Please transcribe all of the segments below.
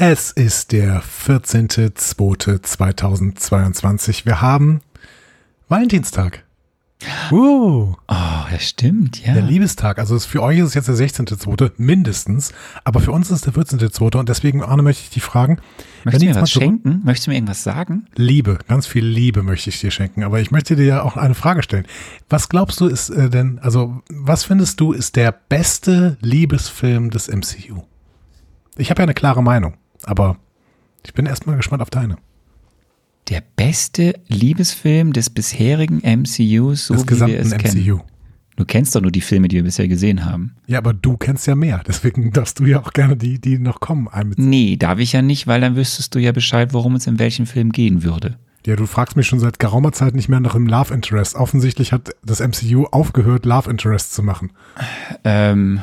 Es ist der 14.02.2022. Wir haben Valentinstag. Uh. Oh, das stimmt, ja. Der Liebestag. Also für euch ist es jetzt der 16.2. mindestens, aber für uns ist es der 14.2. und deswegen, Arne, möchte ich dich fragen. Möchtest du mir was schenken? Möchtest du mir irgendwas sagen? Liebe, ganz viel Liebe möchte ich dir schenken, aber ich möchte dir ja auch eine Frage stellen. Was glaubst du ist äh, denn, also was findest du ist der beste Liebesfilm des MCU? Ich habe ja eine klare Meinung, aber ich bin erstmal gespannt auf deine der beste Liebesfilm des bisherigen MCUs, so des wie wir es MCU. kennen. Du kennst doch nur die Filme, die wir bisher gesehen haben. Ja, aber du kennst ja mehr. Deswegen darfst du ja auch gerne die, die noch kommen, einbeziehen. Nee, darf ich ja nicht, weil dann wüsstest du ja Bescheid, worum es in welchem Film gehen würde. Ja, du fragst mich schon seit geraumer Zeit nicht mehr nach dem Love Interest. Offensichtlich hat das MCU aufgehört, Love Interest zu machen. Ähm,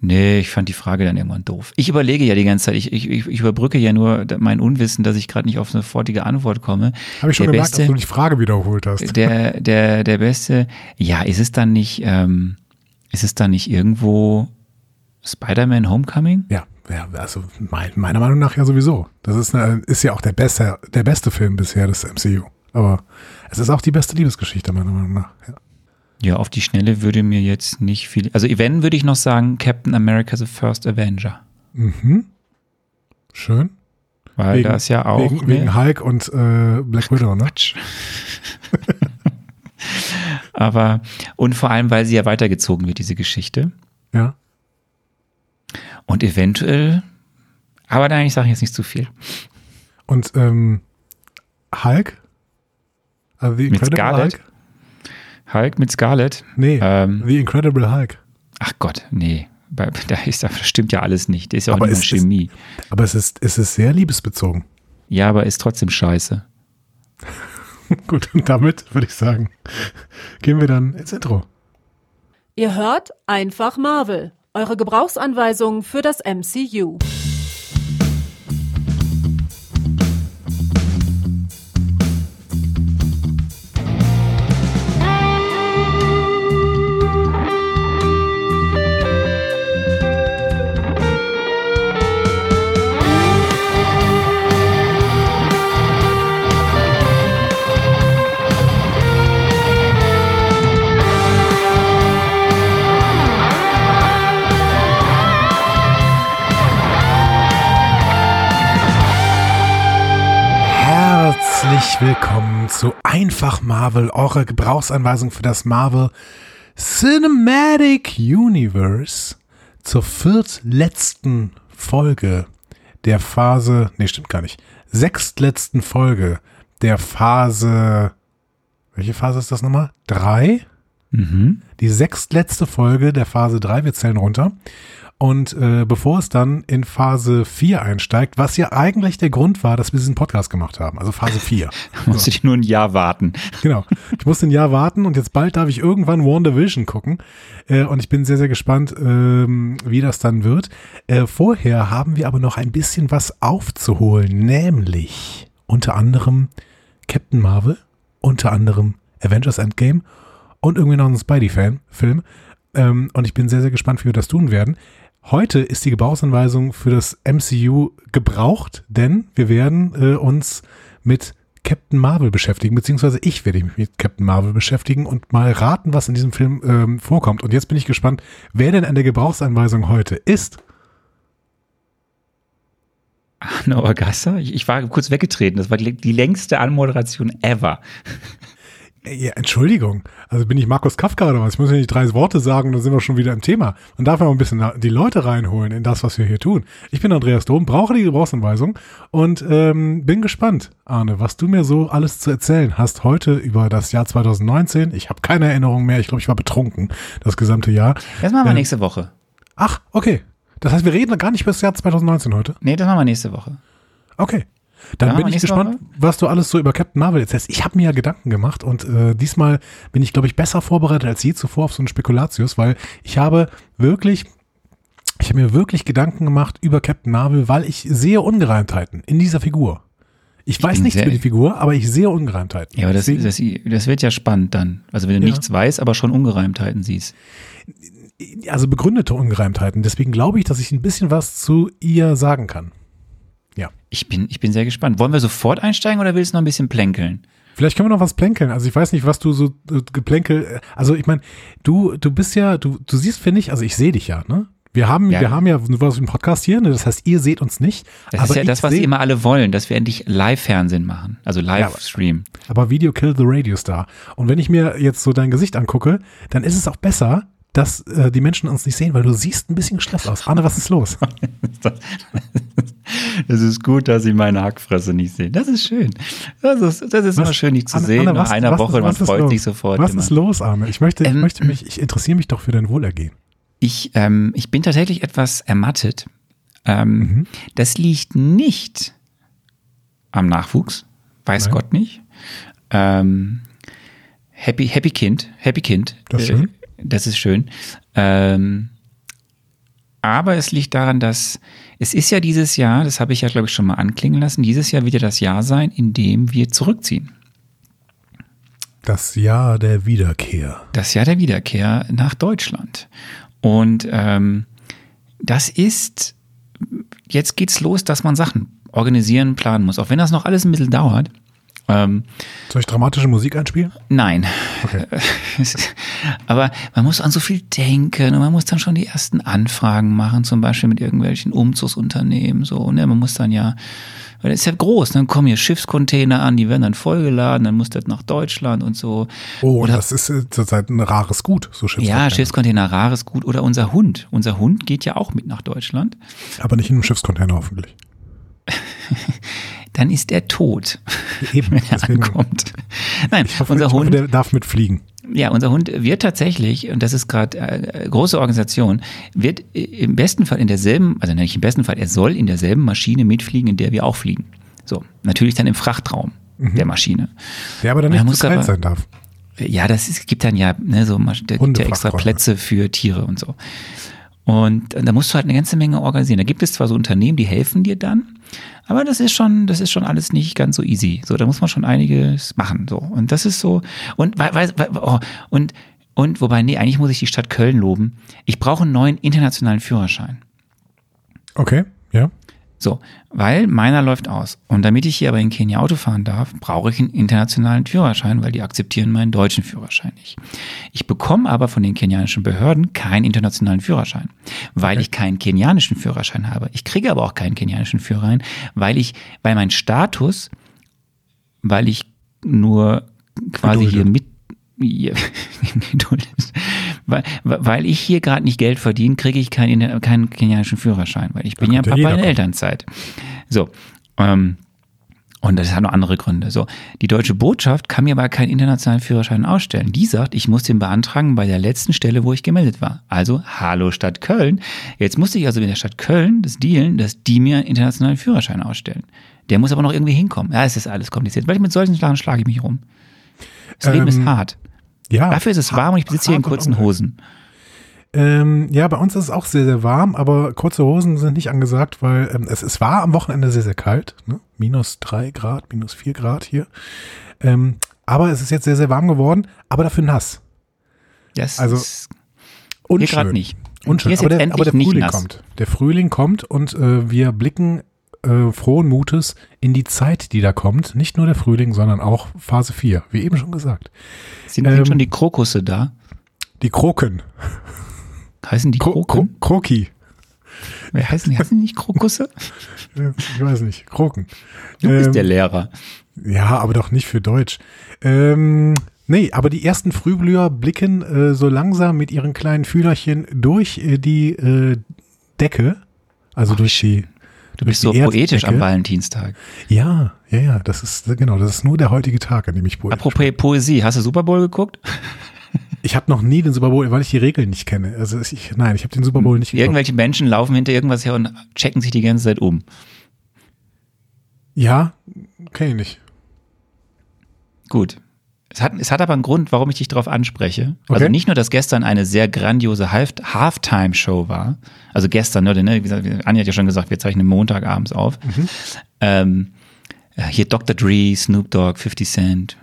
Nee, ich fand die Frage dann irgendwann doof. Ich überlege ja die ganze Zeit, ich, ich, ich überbrücke ja nur mein Unwissen, dass ich gerade nicht auf eine sofortige Antwort komme. Habe ich schon der gemerkt, beste, dass du die Frage wiederholt hast. Der, der, der beste, ja, ist es dann nicht, ähm, ist es dann nicht irgendwo Spider-Man Homecoming? Ja, ja, also mein, meiner Meinung nach ja sowieso. Das ist, eine, ist ja auch der beste, der beste Film bisher des MCU. Aber es ist auch die beste Liebesgeschichte, meiner Meinung nach. Ja. Ja, auf die Schnelle würde mir jetzt nicht viel. Also, wenn würde ich noch sagen, Captain America the First Avenger. Mhm. Schön. Weil wegen, das ja auch. Wegen, wegen Hulk und äh, Black Widow, ne? Aber, und vor allem, weil sie ja weitergezogen wird, diese Geschichte. Ja. Und eventuell, aber nein, ich sage jetzt nicht zu viel. Und ähm, Hulk? Also die Mit Scarlett? Hulk? Hulk mit Scarlett? Nee, ähm, The Incredible Hulk. Ach Gott, nee. Da ist, das stimmt ja alles nicht. Das ist ja auch aber nicht Chemie. Ist, aber es ist, es ist sehr liebesbezogen. Ja, aber ist trotzdem scheiße. Gut, und damit würde ich sagen, gehen wir dann ins Intro. Ihr hört einfach Marvel, eure Gebrauchsanweisung für das MCU. Herzlich willkommen zu Einfach Marvel, eurer Gebrauchsanweisung für das Marvel Cinematic Universe zur viertletzten Folge der Phase, nee, stimmt gar nicht, sechstletzten Folge der Phase, welche Phase ist das nochmal? Drei? Mhm. Die sechstletzte Folge der Phase drei. wir zählen runter. Und äh, bevor es dann in Phase 4 einsteigt, was ja eigentlich der Grund war, dass wir diesen Podcast gemacht haben, also Phase 4. musste ich nur ein Jahr warten. Genau. Ich musste ein Jahr warten und jetzt bald darf ich irgendwann WandaVision gucken. Äh, und ich bin sehr, sehr gespannt, ähm, wie das dann wird. Äh, vorher haben wir aber noch ein bisschen was aufzuholen, nämlich unter anderem Captain Marvel, unter anderem Avengers Endgame und irgendwie noch einen Spidey-Film. Ähm, und ich bin sehr, sehr gespannt, wie wir das tun werden. Heute ist die Gebrauchsanweisung für das MCU gebraucht, denn wir werden äh, uns mit Captain Marvel beschäftigen, beziehungsweise ich werde mich mit Captain Marvel beschäftigen und mal raten, was in diesem Film ähm, vorkommt. Und jetzt bin ich gespannt, wer denn an der Gebrauchsanweisung heute ist. Arne Orgassa? Ich, ich war kurz weggetreten. Das war die, die längste Anmoderation ever. Ja, Entschuldigung. Also bin ich Markus Kafka oder was? Ich muss ja nicht drei Worte sagen, dann sind wir schon wieder im Thema. Man darf ja auch ein bisschen die Leute reinholen in das, was wir hier tun. Ich bin Andreas Dom, brauche die Gebrauchsanweisung und ähm, bin gespannt, Arne, was du mir so alles zu erzählen hast heute über das Jahr 2019. Ich habe keine Erinnerung mehr. Ich glaube, ich war betrunken das gesamte Jahr. Das machen wir ähm, nächste Woche. Ach, okay. Das heißt, wir reden gar nicht über das Jahr 2019 heute? Nee, das machen wir nächste Woche. Okay. Dann ja, bin ich gespannt, Woche? was du alles so über Captain Marvel erzählst. Ich habe mir ja Gedanken gemacht und äh, diesmal bin ich, glaube ich, besser vorbereitet als je zuvor auf so einen Spekulatius, weil ich habe wirklich, ich habe mir wirklich Gedanken gemacht über Captain Marvel, weil ich sehe Ungereimtheiten in dieser Figur. Ich, ich weiß nichts über die Figur, aber ich sehe Ungereimtheiten. Ja, aber das, das, das, wird ja spannend dann. Also wenn du ja. nichts weißt, aber schon Ungereimtheiten siehst. Also begründete Ungereimtheiten. Deswegen glaube ich, dass ich ein bisschen was zu ihr sagen kann. Ja. Ich bin, ich bin sehr gespannt. Wollen wir sofort einsteigen oder willst du noch ein bisschen plänkeln? Vielleicht können wir noch was plänkeln. Also ich weiß nicht, was du so äh, geplänkel. Also ich meine, du, du bist ja, du, du siehst, finde ich, also ich sehe dich ja, ne? Wir haben, Ja. wir haben ja was im Podcast hier, ne? das heißt, ihr seht uns nicht. Das aber ist ja das, was seh- immer alle wollen, dass wir endlich Live-Fernsehen machen. Also Livestream. Aber Video Kill the Radio Star. Und wenn ich mir jetzt so dein Gesicht angucke, dann ist es auch besser, dass äh, die Menschen uns nicht sehen, weil du siehst ein bisschen gestresst aus. Arne, was ist los? Es ist gut, dass Sie meine Hackfresse nicht sehen. Das ist schön. Das ist, das ist immer schön, dich zu Anne- sehen. Anne, Nach was- einer was- Woche, was man ist freut los? sich sofort. Was immer. ist los, Arne? Ich möchte, ich Ähm, möchte mich, ich interessiere mich doch für dein Wohlergehen. Ich, ähm, ich bin tatsächlich etwas ermattet. Ähm, Mhm. Das liegt nicht am Nachwuchs, weiß Nein. Gott nicht. Ähm, happy, happy Kind, Happy Kind. Das ist Äh, schön. Das ist schön. Ähm, aber es liegt daran, dass es ist ja dieses Jahr, das habe ich ja, glaube ich, schon mal anklingen lassen, dieses Jahr wird ja das Jahr sein, in dem wir zurückziehen. Das Jahr der Wiederkehr. das Jahr der Wiederkehr nach Deutschland. Und ähm, das ist, jetzt geht's los, dass man Sachen organisieren, planen muss. Auch wenn das noch alles ein bisschen dauert. Ähm, Soll ich dramatische Musik einspielen? nein. Okay. Aber man muss an so viel denken und man muss dann schon die ersten Anfragen machen, zum Beispiel mit irgendwelchen Umzugsunternehmen. So, ne? Man muss dann ja, weil das ist ja groß, dann kommen hier Schiffscontainer an, die werden dann vollgeladen, dann muss das nach Deutschland und so. Oh, Oder- das ist äh, zurzeit ein rares Gut, so Ja, Schiffscontainer. Schiffscontainer, rares Gut. Oder unser Hund. Unser Hund geht ja auch mit nach Deutschland. Aber nicht in einem Schiffscontainer hoffentlich. Dann ist er tot, Eben, wenn er ankommt. Nein, hoffe, unser hoffe, Hund, der darf mitfliegen. ja, unser Hund wird tatsächlich, und das ist gerade äh, große Organisation, wird äh, im besten Fall in derselben, also nicht im besten Fall, er soll in derselben Maschine mitfliegen, in der wir auch fliegen. So, natürlich dann im Frachtraum Mhm. der Maschine. Der aber dann nicht muss aber- sein darf. Ja, das ist, gibt dann ja, ne, so, da gibt ja extra. Plätze für Tiere und so. Und da musst du halt eine ganze Menge organisieren. Da gibt es zwar so Unternehmen, die helfen dir dann, aber das ist schon, das ist schon alles nicht ganz so easy. So, da muss man schon einiges machen. So. Und das ist so, und, weil- oh, und, und wobei, nee, eigentlich muss ich die Stadt Köln loben. Ich brauche einen neuen internationalen Führerschein. Okay, ja. So, weil meiner läuft aus. Und damit ich hier aber in Kenia Auto fahren darf, brauche ich einen internationalen Führerschein, weil die akzeptieren meinen deutschen Führerschein nicht. Ich bekomme aber von den kenianischen Behörden keinen internationalen Führerschein, weil ich keinen kenianischen Führerschein habe. Ich kriege aber auch keinen kenianischen Führerschein, weil ich, weil mein Status, weil ich nur quasi Geduldet. hier mit ja, geduldet. Weil, weil ich hier gerade nicht Geld verdiene, kriege ich keinen, keinen kenianischen Führerschein, weil ich bin ja Papa in. Elternzeit. So, ähm, und das hat noch andere Gründe. So, die deutsche Botschaft kann mir aber keinen internationalen Führerschein ausstellen. Die sagt, ich muss den beantragen bei der letzten Stelle, wo ich gemeldet war. Also, hallo Stadt Köln. Jetzt musste ich also mit der Stadt Köln das dealen, dass die mir einen internationalen Führerschein ausstellen. Der muss aber noch irgendwie hinkommen. Ja, es ist alles kompliziert. Weil ich mit solchen Sachen schlage ich mich rum. Das Leben ist Ähm, hart. Ja. Dafür ist es warm und ich sitze hier in kurzen. Hosen. Ähm, ja, bei uns ist es auch sehr, sehr warm, aber kurze Hosen sind nicht angesagt, weil ähm, es, es war am Wochenende sehr, sehr kalt. Ne? Minus drei Grad, minus vier Grad hier. Ähm, aber es ist jetzt sehr, sehr warm geworden, aber dafür nass. Das Also, ist Unschön. hier gerade nicht. Unschön. Hier ist aber, der, aber der Frühling kommt. Der Frühling kommt und äh, wir blicken äh, frohen Mutes in die Zeit, die da kommt. Nicht nur der Frühling, sondern auch Phase 4, wie eben schon gesagt. Sind, Ähm, sind schon die Krokusse da? Die Kroken. Heißen die Kro Kro Kroken? Kroki. Wer heißen die? Heißen die nicht Krokusse? Ich weiß nicht. Kroken. Du bist Ähm, der Lehrer. Ja, aber doch nicht für Deutsch. Ähm, nee, aber die ersten Frühblüher blicken äh, so langsam mit ihren kleinen Fühlerchen durch äh, die äh, Decke. Also durch die. Du bist so poetisch am. Valentinstag. Ja, ja, ja, das ist, genau, das ist nur der heutige Tag, an dem ich poetisch Apropos Poesie, hast du Super Bowl geguckt? Ich habe noch nie den Super Bowl, weil ich die Regeln nicht kenne. Also ich, nein, ich habe den Super Bowl nicht geguckt. Irgendwelche Menschen laufen hinter irgendwas her und checken sich die ganze Zeit um. Ja, kenne ich nicht. Gut. Es hat, es hat aber einen Grund, warum ich dich darauf anspreche. Also Okay. nicht nur, dass gestern eine sehr grandiose Half Halftime-Show war. Also gestern, ne, ne, wie gesagt, Anja hat ja schon gesagt, wir zeichnen Montagabends auf. Mhm. Ähm, äh, hier Dr. Dre, Snoop Dogg, 50 Cent,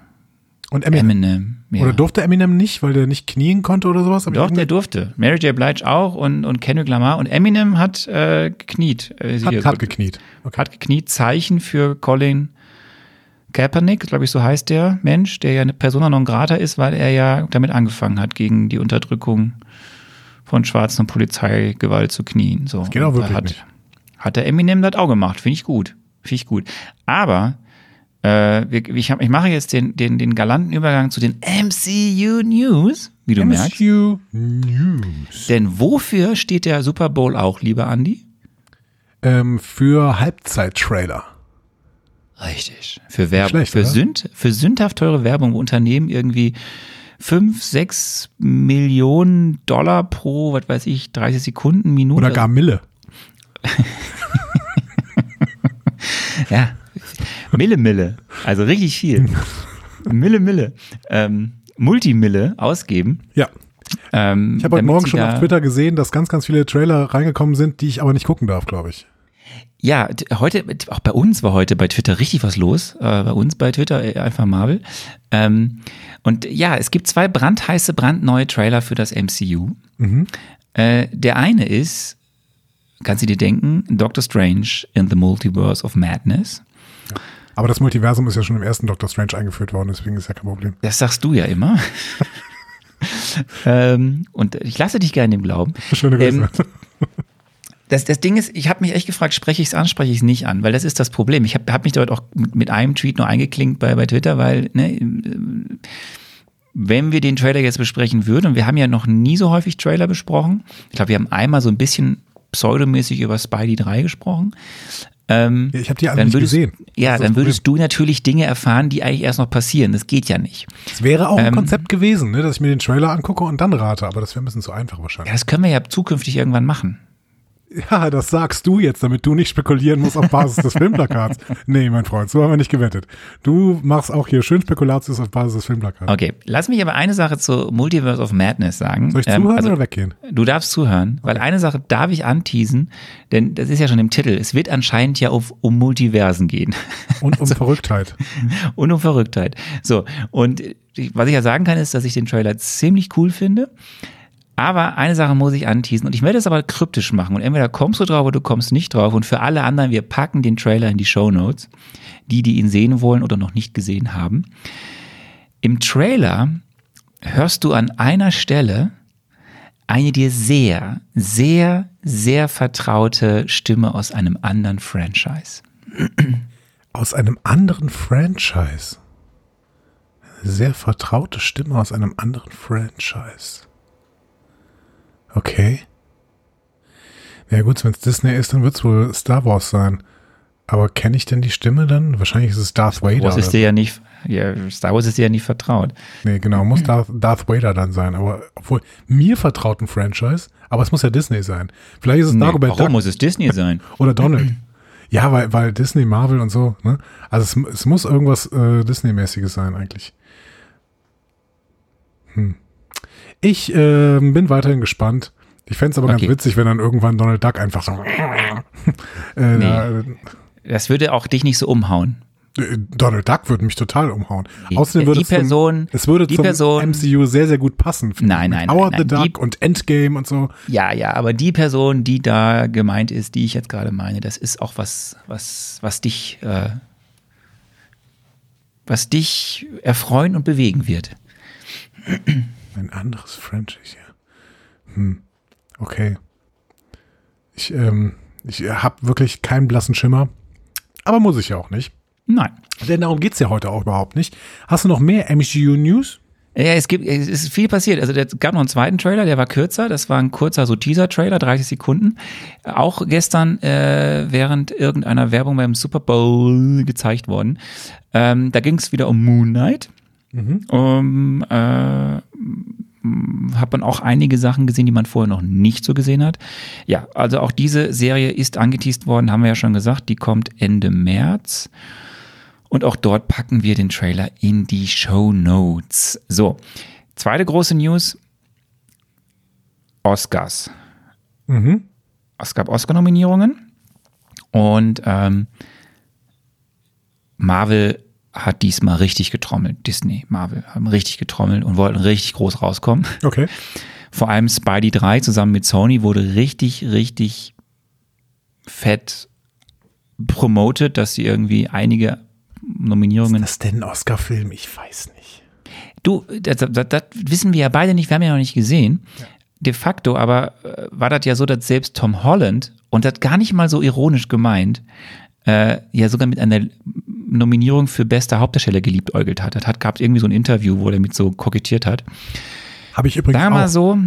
Und Eminem. Eminem. Ja. Oder durfte Eminem nicht, weil der nicht knien konnte oder sowas? Hab Doch, der durfte. Mary J. Blige auch und, und Kendrick Lamar. Und Eminem hat äh, gekniet. Äh, hier, hat, hat gekniet. Okay. hat gekniet. Zeichen für Colin Kaepernick, glaube ich, so heißt der Mensch, der ja eine Persona non grata ist, weil er ja damit angefangen hat, gegen die Unterdrückung von Schwarzen und Polizeigewalt zu knien. So. Das geht auch wirklich hat, nicht. Hat der Eminem das auch gemacht. Finde ich gut. Finde ich gut. Aber äh, ich, hab, ich mache jetzt den, den, den galanten Übergang zu den MCU News, wie du merkst. MSU News. Denn wofür steht der Super Bowl auch, lieber Andi? Ähm, für Halbzeit-Trailer. Richtig. Für Werbung. Schlecht, für, sünd, für sündhaft teure Werbung, wo Unternehmen irgendwie 5, 6 Millionen Dollar pro, was weiß ich, 30 Sekunden, Minute. Oder gar Mille. Ja. Mille Mille. Also richtig viel. Mille Mille. Ähm, Multimille ausgeben. Ja. Ähm, Ich habe heute Morgen schon auf Twitter gesehen, dass ganz, ganz viele Trailer reingekommen sind, die ich aber nicht gucken darf, glaube ich. Ja, heute, auch bei uns war heute bei Twitter richtig was los. Äh, bei uns bei Twitter äh, einfach Marvel. Ähm, und ja, es gibt zwei brandheiße, brandneue Trailer für das MCU. Äh, der eine ist, kannst du dir denken, Doctor Strange in the Multiverse of Madness. Aber das Multiversum ist ja schon im ersten Doctor Strange eingeführt worden, deswegen ist ja kein Problem. Das sagst du ja immer. ähm, und ich lasse dich gerne im Glauben. Schöne Grüße. Ähm, Das, das Ding ist, ich habe mich echt gefragt, spreche ich es an, spreche ich es nicht an, weil das ist das Problem. Ich habe hab mich dort auch mit, mit einem Tweet nur eingeklinkt bei, bei Twitter, weil, ne, äh, wenn wir den Trailer jetzt besprechen würden, und wir haben ja noch nie so häufig Trailer besprochen, ich glaube, wir haben einmal so ein bisschen pseudomäßig über Spidey 3 gesprochen. Ähm, Ja, ich habe die alle würdest, gesehen. Ja, dann würdest du natürlich Dinge erfahren, die eigentlich erst noch passieren. Das geht ja nicht. Es wäre auch ein ähm, Konzept gewesen, ne, dass ich mir den Trailer angucke und dann rate, aber das wäre ein bisschen zu einfach Ja, wahrscheinlich. das können wir ja zukünftig irgendwann machen. Ja, das sagst du jetzt, damit du nicht spekulieren musst auf Basis des Filmplakats. Nee, mein Freund, so haben wir nicht gewettet. Du machst auch hier schön Spekulatius auf Basis des Filmplakats. Okay, lass mich aber eine Sache zu Multiverse of Madness sagen. Soll ich Ähm, zuhören also, oder weggehen? Du darfst zuhören, weil eine Sache darf ich anteasen, denn das ist ja schon im Titel. Es wird anscheinend ja auf, um Multiversen gehen Und um Verrücktheit. und um Verrücktheit. So, und was ich ja sagen kann, ist, dass ich den Trailer ziemlich cool finde. Aber eine Sache muss ich anteasen und ich werde es aber kryptisch machen und entweder kommst du drauf oder du kommst nicht drauf und für alle anderen, wir packen den Trailer in die Show Notes, die, die ihn sehen wollen oder noch nicht gesehen haben. Im Trailer hörst du an einer Stelle eine dir sehr, sehr, sehr vertraute Stimme aus einem anderen Franchise. Aus einem anderen Franchise. Eine sehr vertraute Stimme aus einem anderen Franchise. Okay. Ja gut, wenn es Disney ist, dann wird es wohl Star Wars sein. Aber kenne ich denn die Stimme dann? Wahrscheinlich ist es Darth Vader. Wars ist dir ja nicht, ja, Star Wars ist dir ja nicht vertraut. Nee, genau, muss Darth, Darth Vader dann sein. Aber obwohl mir vertraut ein Franchise, aber es muss ja Disney sein. Vielleicht ist es Nee, Dagobert warum Duck muss es Disney sein? oder Donald. ja, weil, weil Disney, Marvel und so. Ne? Also es, es muss irgendwas äh, Disney-mäßiges sein eigentlich. Hm. Ich äh, bin weiterhin gespannt. Ich fänd's aber Okay. ganz witzig, wenn dann irgendwann Donald Duck einfach so äh, da, Das würde auch dich nicht so umhauen. äh, Donald Duck würde mich total umhauen. Die- Außerdem würde die es zum- Person- es würde die zum Person- MCU sehr, sehr gut passen. Nein, nein, Howard nein, the nein. Duck und Endgame und so. Ja, ja, aber die Person, die da gemeint ist, die ich jetzt gerade meine, das ist auch was, was, was dich, äh, was dich erfreuen und bewegen wird. Ein anderes Franchise hier. Hm. Okay. Ich, ähm, ich habe wirklich keinen blassen Schimmer. Aber muss ich ja auch nicht. Nein. Denn darum geht's ja heute auch überhaupt nicht. Hast du noch mehr MCU News? Ja, es gibt, es ist viel passiert. Also, es gab noch einen zweiten Trailer, der war kürzer. Das war ein kurzer so Teaser-Trailer, 30 Sekunden. Auch gestern äh, während irgendeiner Werbung beim Super Bowl gezeigt worden. Ähm, da ging es wieder um Moon Knight. Um, äh, hat man auch einige Sachen gesehen, die man vorher noch nicht so gesehen hat. Ja, also auch diese Serie ist angeteased worden, haben wir ja schon gesagt. Die kommt Ende März. Und auch dort packen wir den Trailer in die Show Notes. So, zweite große News. Oscars. Mhm. Es gab Oscar-Nominierungen und ähm, Marvel hat diesmal richtig getrommelt. Disney, Marvel haben richtig getrommelt und wollten richtig groß rauskommen. Okay. Vor allem Spidey 3 zusammen mit Sony wurde richtig, richtig fett promoted, dass sie irgendwie einige Nominierungen. Ist das denn ein Oscar-Film? Ich weiß nicht. Du, das, das, das wissen wir ja beide nicht, wir haben ja noch nicht gesehen. De facto aber äh, war das ja so, dass selbst Tom Holland, und das gar nicht mal so ironisch gemeint, äh, ja sogar mit einer Nominierung für bester Hauptdarsteller geliebäugelt hat. Das hat gab irgendwie so ein Interview, wo er mit so kokettiert hat. Habe ich übrigens Sag mal auch. so,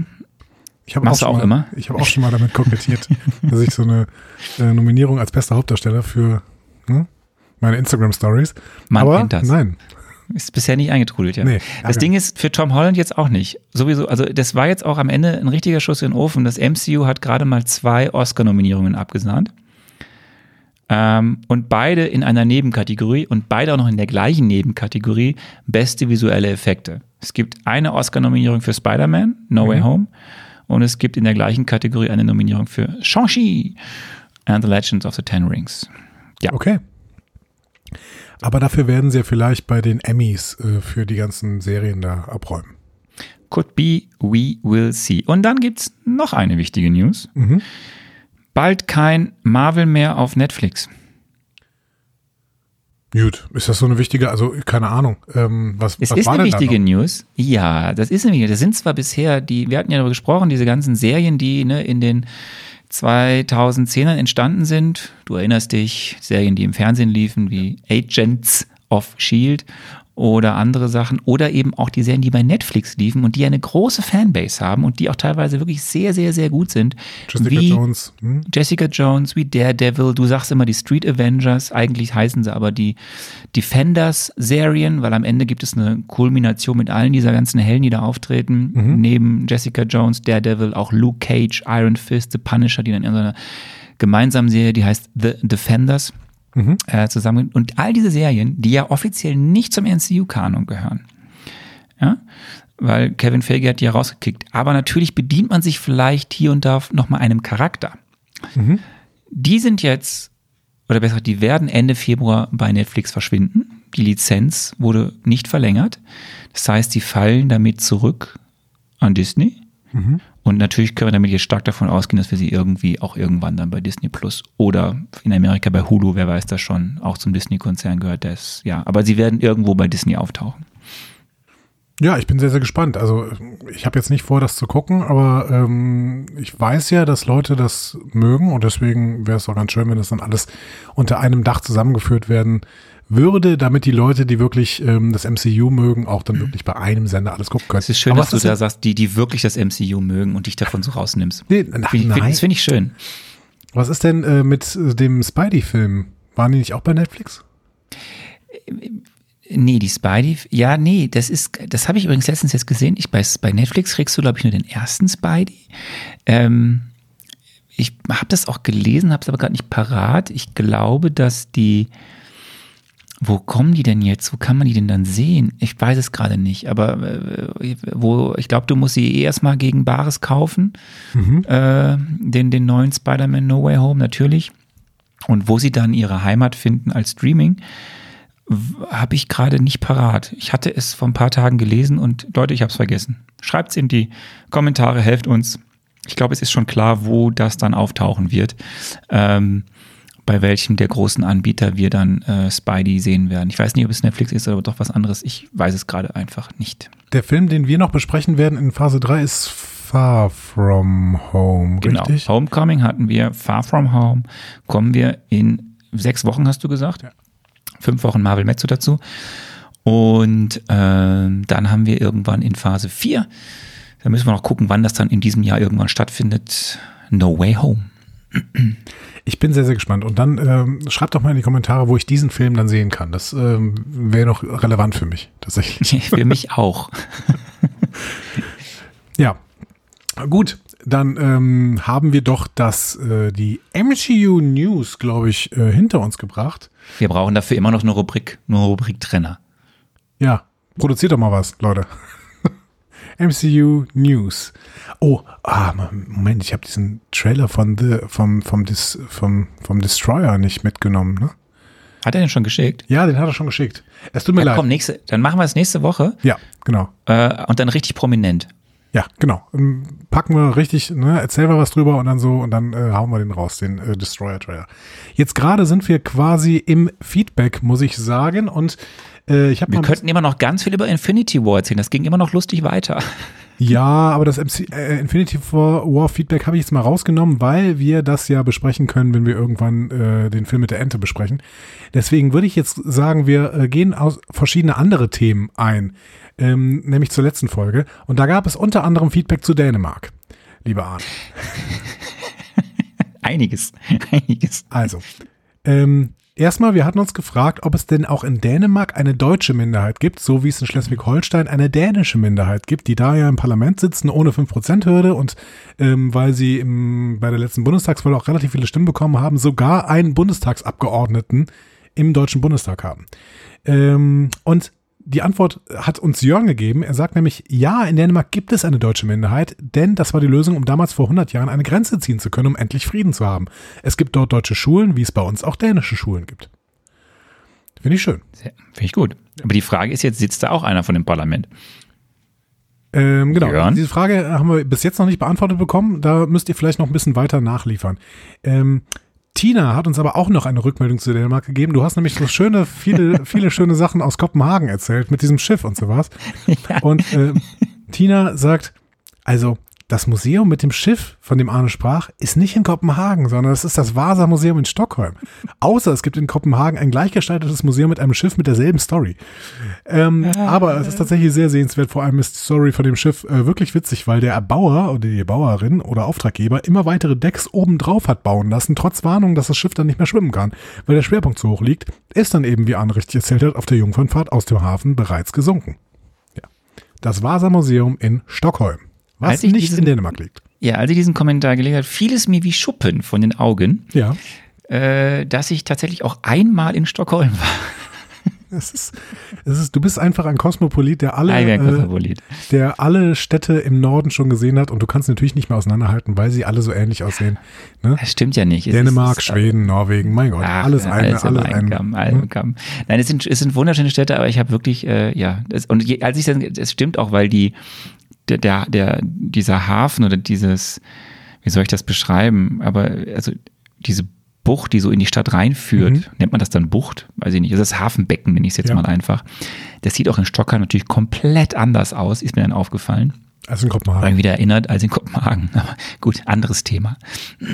Ich habe auch, auch mal, immer? Ich habe auch schon mal damit kokettiert, dass ich so eine äh, Nominierung als bester Hauptdarsteller für ne, meine Instagram Stories. Man Aber kennt das. nein, Ist bisher nicht eingetrudelt, ja. Nee, das. Ding ist für Tom Holland jetzt auch nicht. Sowieso, also das war jetzt auch am Ende ein richtiger Schuss in den Ofen. Das MCU hat gerade mal zwei Oscar-Nominierungen abgesahnt. Ähm, und beide in einer Nebenkategorie und beide auch noch in der gleichen Nebenkategorie beste visuelle Effekte. Es gibt eine Oscar-Nominierung für Spider-Man, No Way Home. Und es gibt in der gleichen Kategorie eine Nominierung für Shang-Chi and the Legends of the Ten Rings. Ja. okay. Aber dafür werden sie ja vielleicht bei den Emmys äh, für die ganzen Serien da abräumen. Could be, we will see. Und dann gibt's noch eine wichtige News. Mhm. Bald kein Marvel mehr auf Netflix. Gut, ist das so eine wichtige, also keine Ahnung, ähm, was, Es was ist war eine wichtige? News. Ja, das ist eine wichtige. Das sind zwar bisher die, wir hatten ja darüber gesprochen, diese ganzen Serien, die ne, in den 2010ern entstanden sind. Du erinnerst dich, Serien, die im Fernsehen liefen, wie Agents of Shield oder andere Sachen oder eben auch die Serien, die bei Netflix liefen und die eine große Fanbase haben und die auch teilweise wirklich sehr, sehr, sehr gut sind. Jessica wie Jones. Hm? Jessica Jones, wie Daredevil, du sagst immer die Street Avengers, eigentlich heißen sie aber die Defenders-Serien, weil am Ende gibt es eine Kulmination mit allen dieser ganzen Helden, die da auftreten. Neben Jessica Jones, Daredevil, auch Luke Cage, Iron Fist, The Punisher, die dann in so einer gemeinsamen Serie, die heißt The Defenders, äh, zusammen. Und all diese Serien, die ja offiziell nicht zum MCU-Kanon gehören. Ja, weil Kevin Feige hat die ja rausgekickt. Aber natürlich bedient man sich vielleicht hier und da noch mal einem Charakter. Die sind jetzt, oder besser, die werden Ende Februar bei Netflix verschwinden. Die Lizenz wurde nicht verlängert. Das heißt, die fallen damit zurück an Disney. Und natürlich können wir damit jetzt stark davon ausgehen, dass wir sie irgendwie auch irgendwann dann bei Disney Plus oder in Amerika bei Hulu, wer weiß das schon, auch zum Disney-Konzern gehört. Das, ja, aber sie werden irgendwo bei Disney auftauchen. Ja, ich bin sehr, sehr gespannt. Also ich habe jetzt nicht vor, das zu gucken, aber ähm, ich weiß ja, dass Leute das mögen und deswegen wäre es auch ganz schön, wenn das dann alles unter einem Dach zusammengeführt werden würde, damit die Leute, die wirklich ähm, das MCU mögen, auch dann wirklich bei einem Sender alles gucken können. Es ist schön, aber dass du da sagst, die, die wirklich das MCU mögen und dich davon so rausnimmst. Nee, ach, Find nein. Das finde ich schön. Was ist denn äh, mit äh, dem Spidey-Film? Waren die nicht auch bei Netflix? Nee, die Spidey, ja, nee, das ist, das habe ich übrigens letztens jetzt gesehen. Ich, bei, bei Netflix kriegst du, glaube ich, nur den ersten Spidey. Ähm, ich habe das auch gelesen, habe es aber gerade nicht parat. Ich glaube, dass die, wo kommen die denn jetzt? Wo kann man die denn dann sehen? Ich weiß es gerade nicht, aber äh, wo, ich glaube, du musst sie eh erstmal gegen Bares kaufen. Äh, den, den neuen Spider-Man No Way Home natürlich. Und wo sie dann ihre Heimat finden als Streaming, habe ich gerade nicht parat. Ich hatte es vor ein paar Tagen gelesen und Leute, ich habe es vergessen. Schreibt's in die Kommentare, helft uns. Ich glaube, es ist schon klar, wo das dann auftauchen wird. Ähm, bei welchem der großen Anbieter wir dann äh, Spidey sehen werden. Ich weiß nicht, ob es Netflix ist oder doch was anderes. Ich weiß es gerade einfach nicht. Der Film, den wir noch besprechen werden in Phase 3, ist Far From Home, Genau. richtig? Homecoming hatten wir, Far From Home kommen wir in sechs Wochen, hast du gesagt. Ja. Fünf Wochen Marvel Mezzo dazu. Und ähm, dann haben wir irgendwann in Phase 4, da müssen wir noch gucken, wann das dann in diesem Jahr irgendwann stattfindet, No Way Home. Ich bin sehr, sehr gespannt. Und dann ähm, schreibt doch mal in die Kommentare, wo ich diesen Film dann sehen kann. Das ähm, wäre noch relevant für mich, tatsächlich. Für mich auch. Ja. Gut, dann ähm, haben wir doch das, äh, die MCU News, glaube ich, äh, hinter uns gebracht. Wir brauchen dafür immer noch eine Rubrik, eine Rubrik Trenner. Ja, produziert doch mal was, Leute. MCU News. Oh, ah, Moment, ich habe diesen Trailer von The, vom, vom, Dis, vom, vom Destroyer nicht mitgenommen, ne? Hat er den schon geschickt? Ja, den hat er schon geschickt. Es tut mir Ja, leid. komm, nächste, dann machen wir es nächste Woche Ja, genau. äh, und dann richtig prominent. Ja, genau. Ähm, Packen wir richtig, ne, erzählen wir was drüber und dann so und dann äh, hauen wir den raus, den äh, Destroyer-Trailer. Jetzt gerade sind wir quasi im Feedback, muss ich sagen. Und äh, ich Wir könnten immer noch ganz viel über Infinity War erzählen. Das ging immer noch lustig weiter. Ja, aber das MC, äh, Infinity War Feedback habe ich jetzt mal rausgenommen, weil wir das ja besprechen können, wenn wir irgendwann äh, den Film mit der Ente besprechen. Deswegen würde ich jetzt sagen, wir äh, gehen aus verschiedene andere Themen ein, ähm, nämlich zur letzten Folge. Und da gab es unter anderem Feedback zu Dänemark, lieber Arne. Einiges, einiges. Also, ähm, erstmal, wir hatten uns gefragt, ob es denn auch in Dänemark eine deutsche Minderheit gibt, so wie es in Schleswig-Holstein eine dänische Minderheit gibt, die da ja im Parlament sitzen ohne 5%-Hürde und ähm, weil sie im, bei der letzten Bundestagswahl auch relativ viele Stimmen bekommen haben, sogar einen Bundestagsabgeordneten im Deutschen Bundestag haben. Ähm, und die Antwort hat uns Jörn gegeben. Er sagt nämlich, ja, in Dänemark gibt es eine deutsche Minderheit, denn das war die Lösung, um damals vor 100 Jahren eine Grenze ziehen zu können, um endlich Frieden zu haben. Es gibt dort deutsche Schulen, wie es bei uns auch dänische Schulen gibt. Finde ich schön. Finde ich gut. Aber die Frage ist jetzt, sitzt da auch einer von dem Parlament? Ähm, genau. Jörn? Diese Frage haben wir bis jetzt noch nicht beantwortet bekommen. Da müsst ihr vielleicht noch ein bisschen weiter nachliefern. Ähm, Tina hat uns aber auch noch eine Rückmeldung zu Dänemark gegeben. Du hast nämlich so schöne, viele, viele schöne Sachen aus Kopenhagen erzählt mit diesem Schiff und sowas. Und äh, Tina sagt, also das Museum mit dem Schiff, von dem Arne sprach, ist nicht in Kopenhagen, sondern es ist das Vasa-Museum in Stockholm. Außer es gibt in Kopenhagen ein gleichgestaltetes Museum mit einem Schiff mit derselben Story. Ähm, aber es ist tatsächlich sehr sehenswert. Vor allem ist die Story von dem Schiff äh, wirklich witzig, weil der Erbauer oder die Bauerin oder Auftraggeber immer weitere Decks oben drauf hat bauen lassen, trotz Warnung, dass das Schiff dann nicht mehr schwimmen kann, weil der Schwerpunkt zu hoch liegt, ist dann eben, wie Arne richtig erzählt hat, auf der Jungfernfahrt aus dem Hafen bereits gesunken. Ja. Das Vasa-Museum in Stockholm, was nicht diesen- in Dänemark liegt. Ja, als ich diesen Kommentar gelesen habe, fiel es mir wie Schuppen von den Augen, Ja. äh, dass ich tatsächlich auch einmal in Stockholm war. Es ist, es ist, du bist einfach ein Kosmopolit, der alle, ein äh, Kosmopolit. der alle Städte im Norden schon gesehen hat und du kannst natürlich nicht mehr auseinanderhalten, weil sie alle so ähnlich aussehen. Ne? Das stimmt ja nicht. Es Dänemark, ist- Schweden, Norwegen, mein Gott, Ach, alles eine, alles alles ein. Kamm, einen Kamm. Nein, es sind, es sind wunderschöne Städte, aber ich habe wirklich, äh, ja, das, und je, als ich dann, es stimmt auch, weil die, der, der, der, dieser Hafen oder dieses, wie soll ich das beschreiben, aber also diese Bucht, die so in die Stadt reinführt, Mhm. nennt man das dann Bucht? Weiß ich nicht. Das ist Hafenbecken, nenne ich es jetzt Ja. mal einfach. Das sieht auch in Stockholm natürlich komplett anders aus, ist mir dann aufgefallen. Also in Kopenhagen. wieder erinnert als in Kopenhagen. Aber gut, anderes Thema.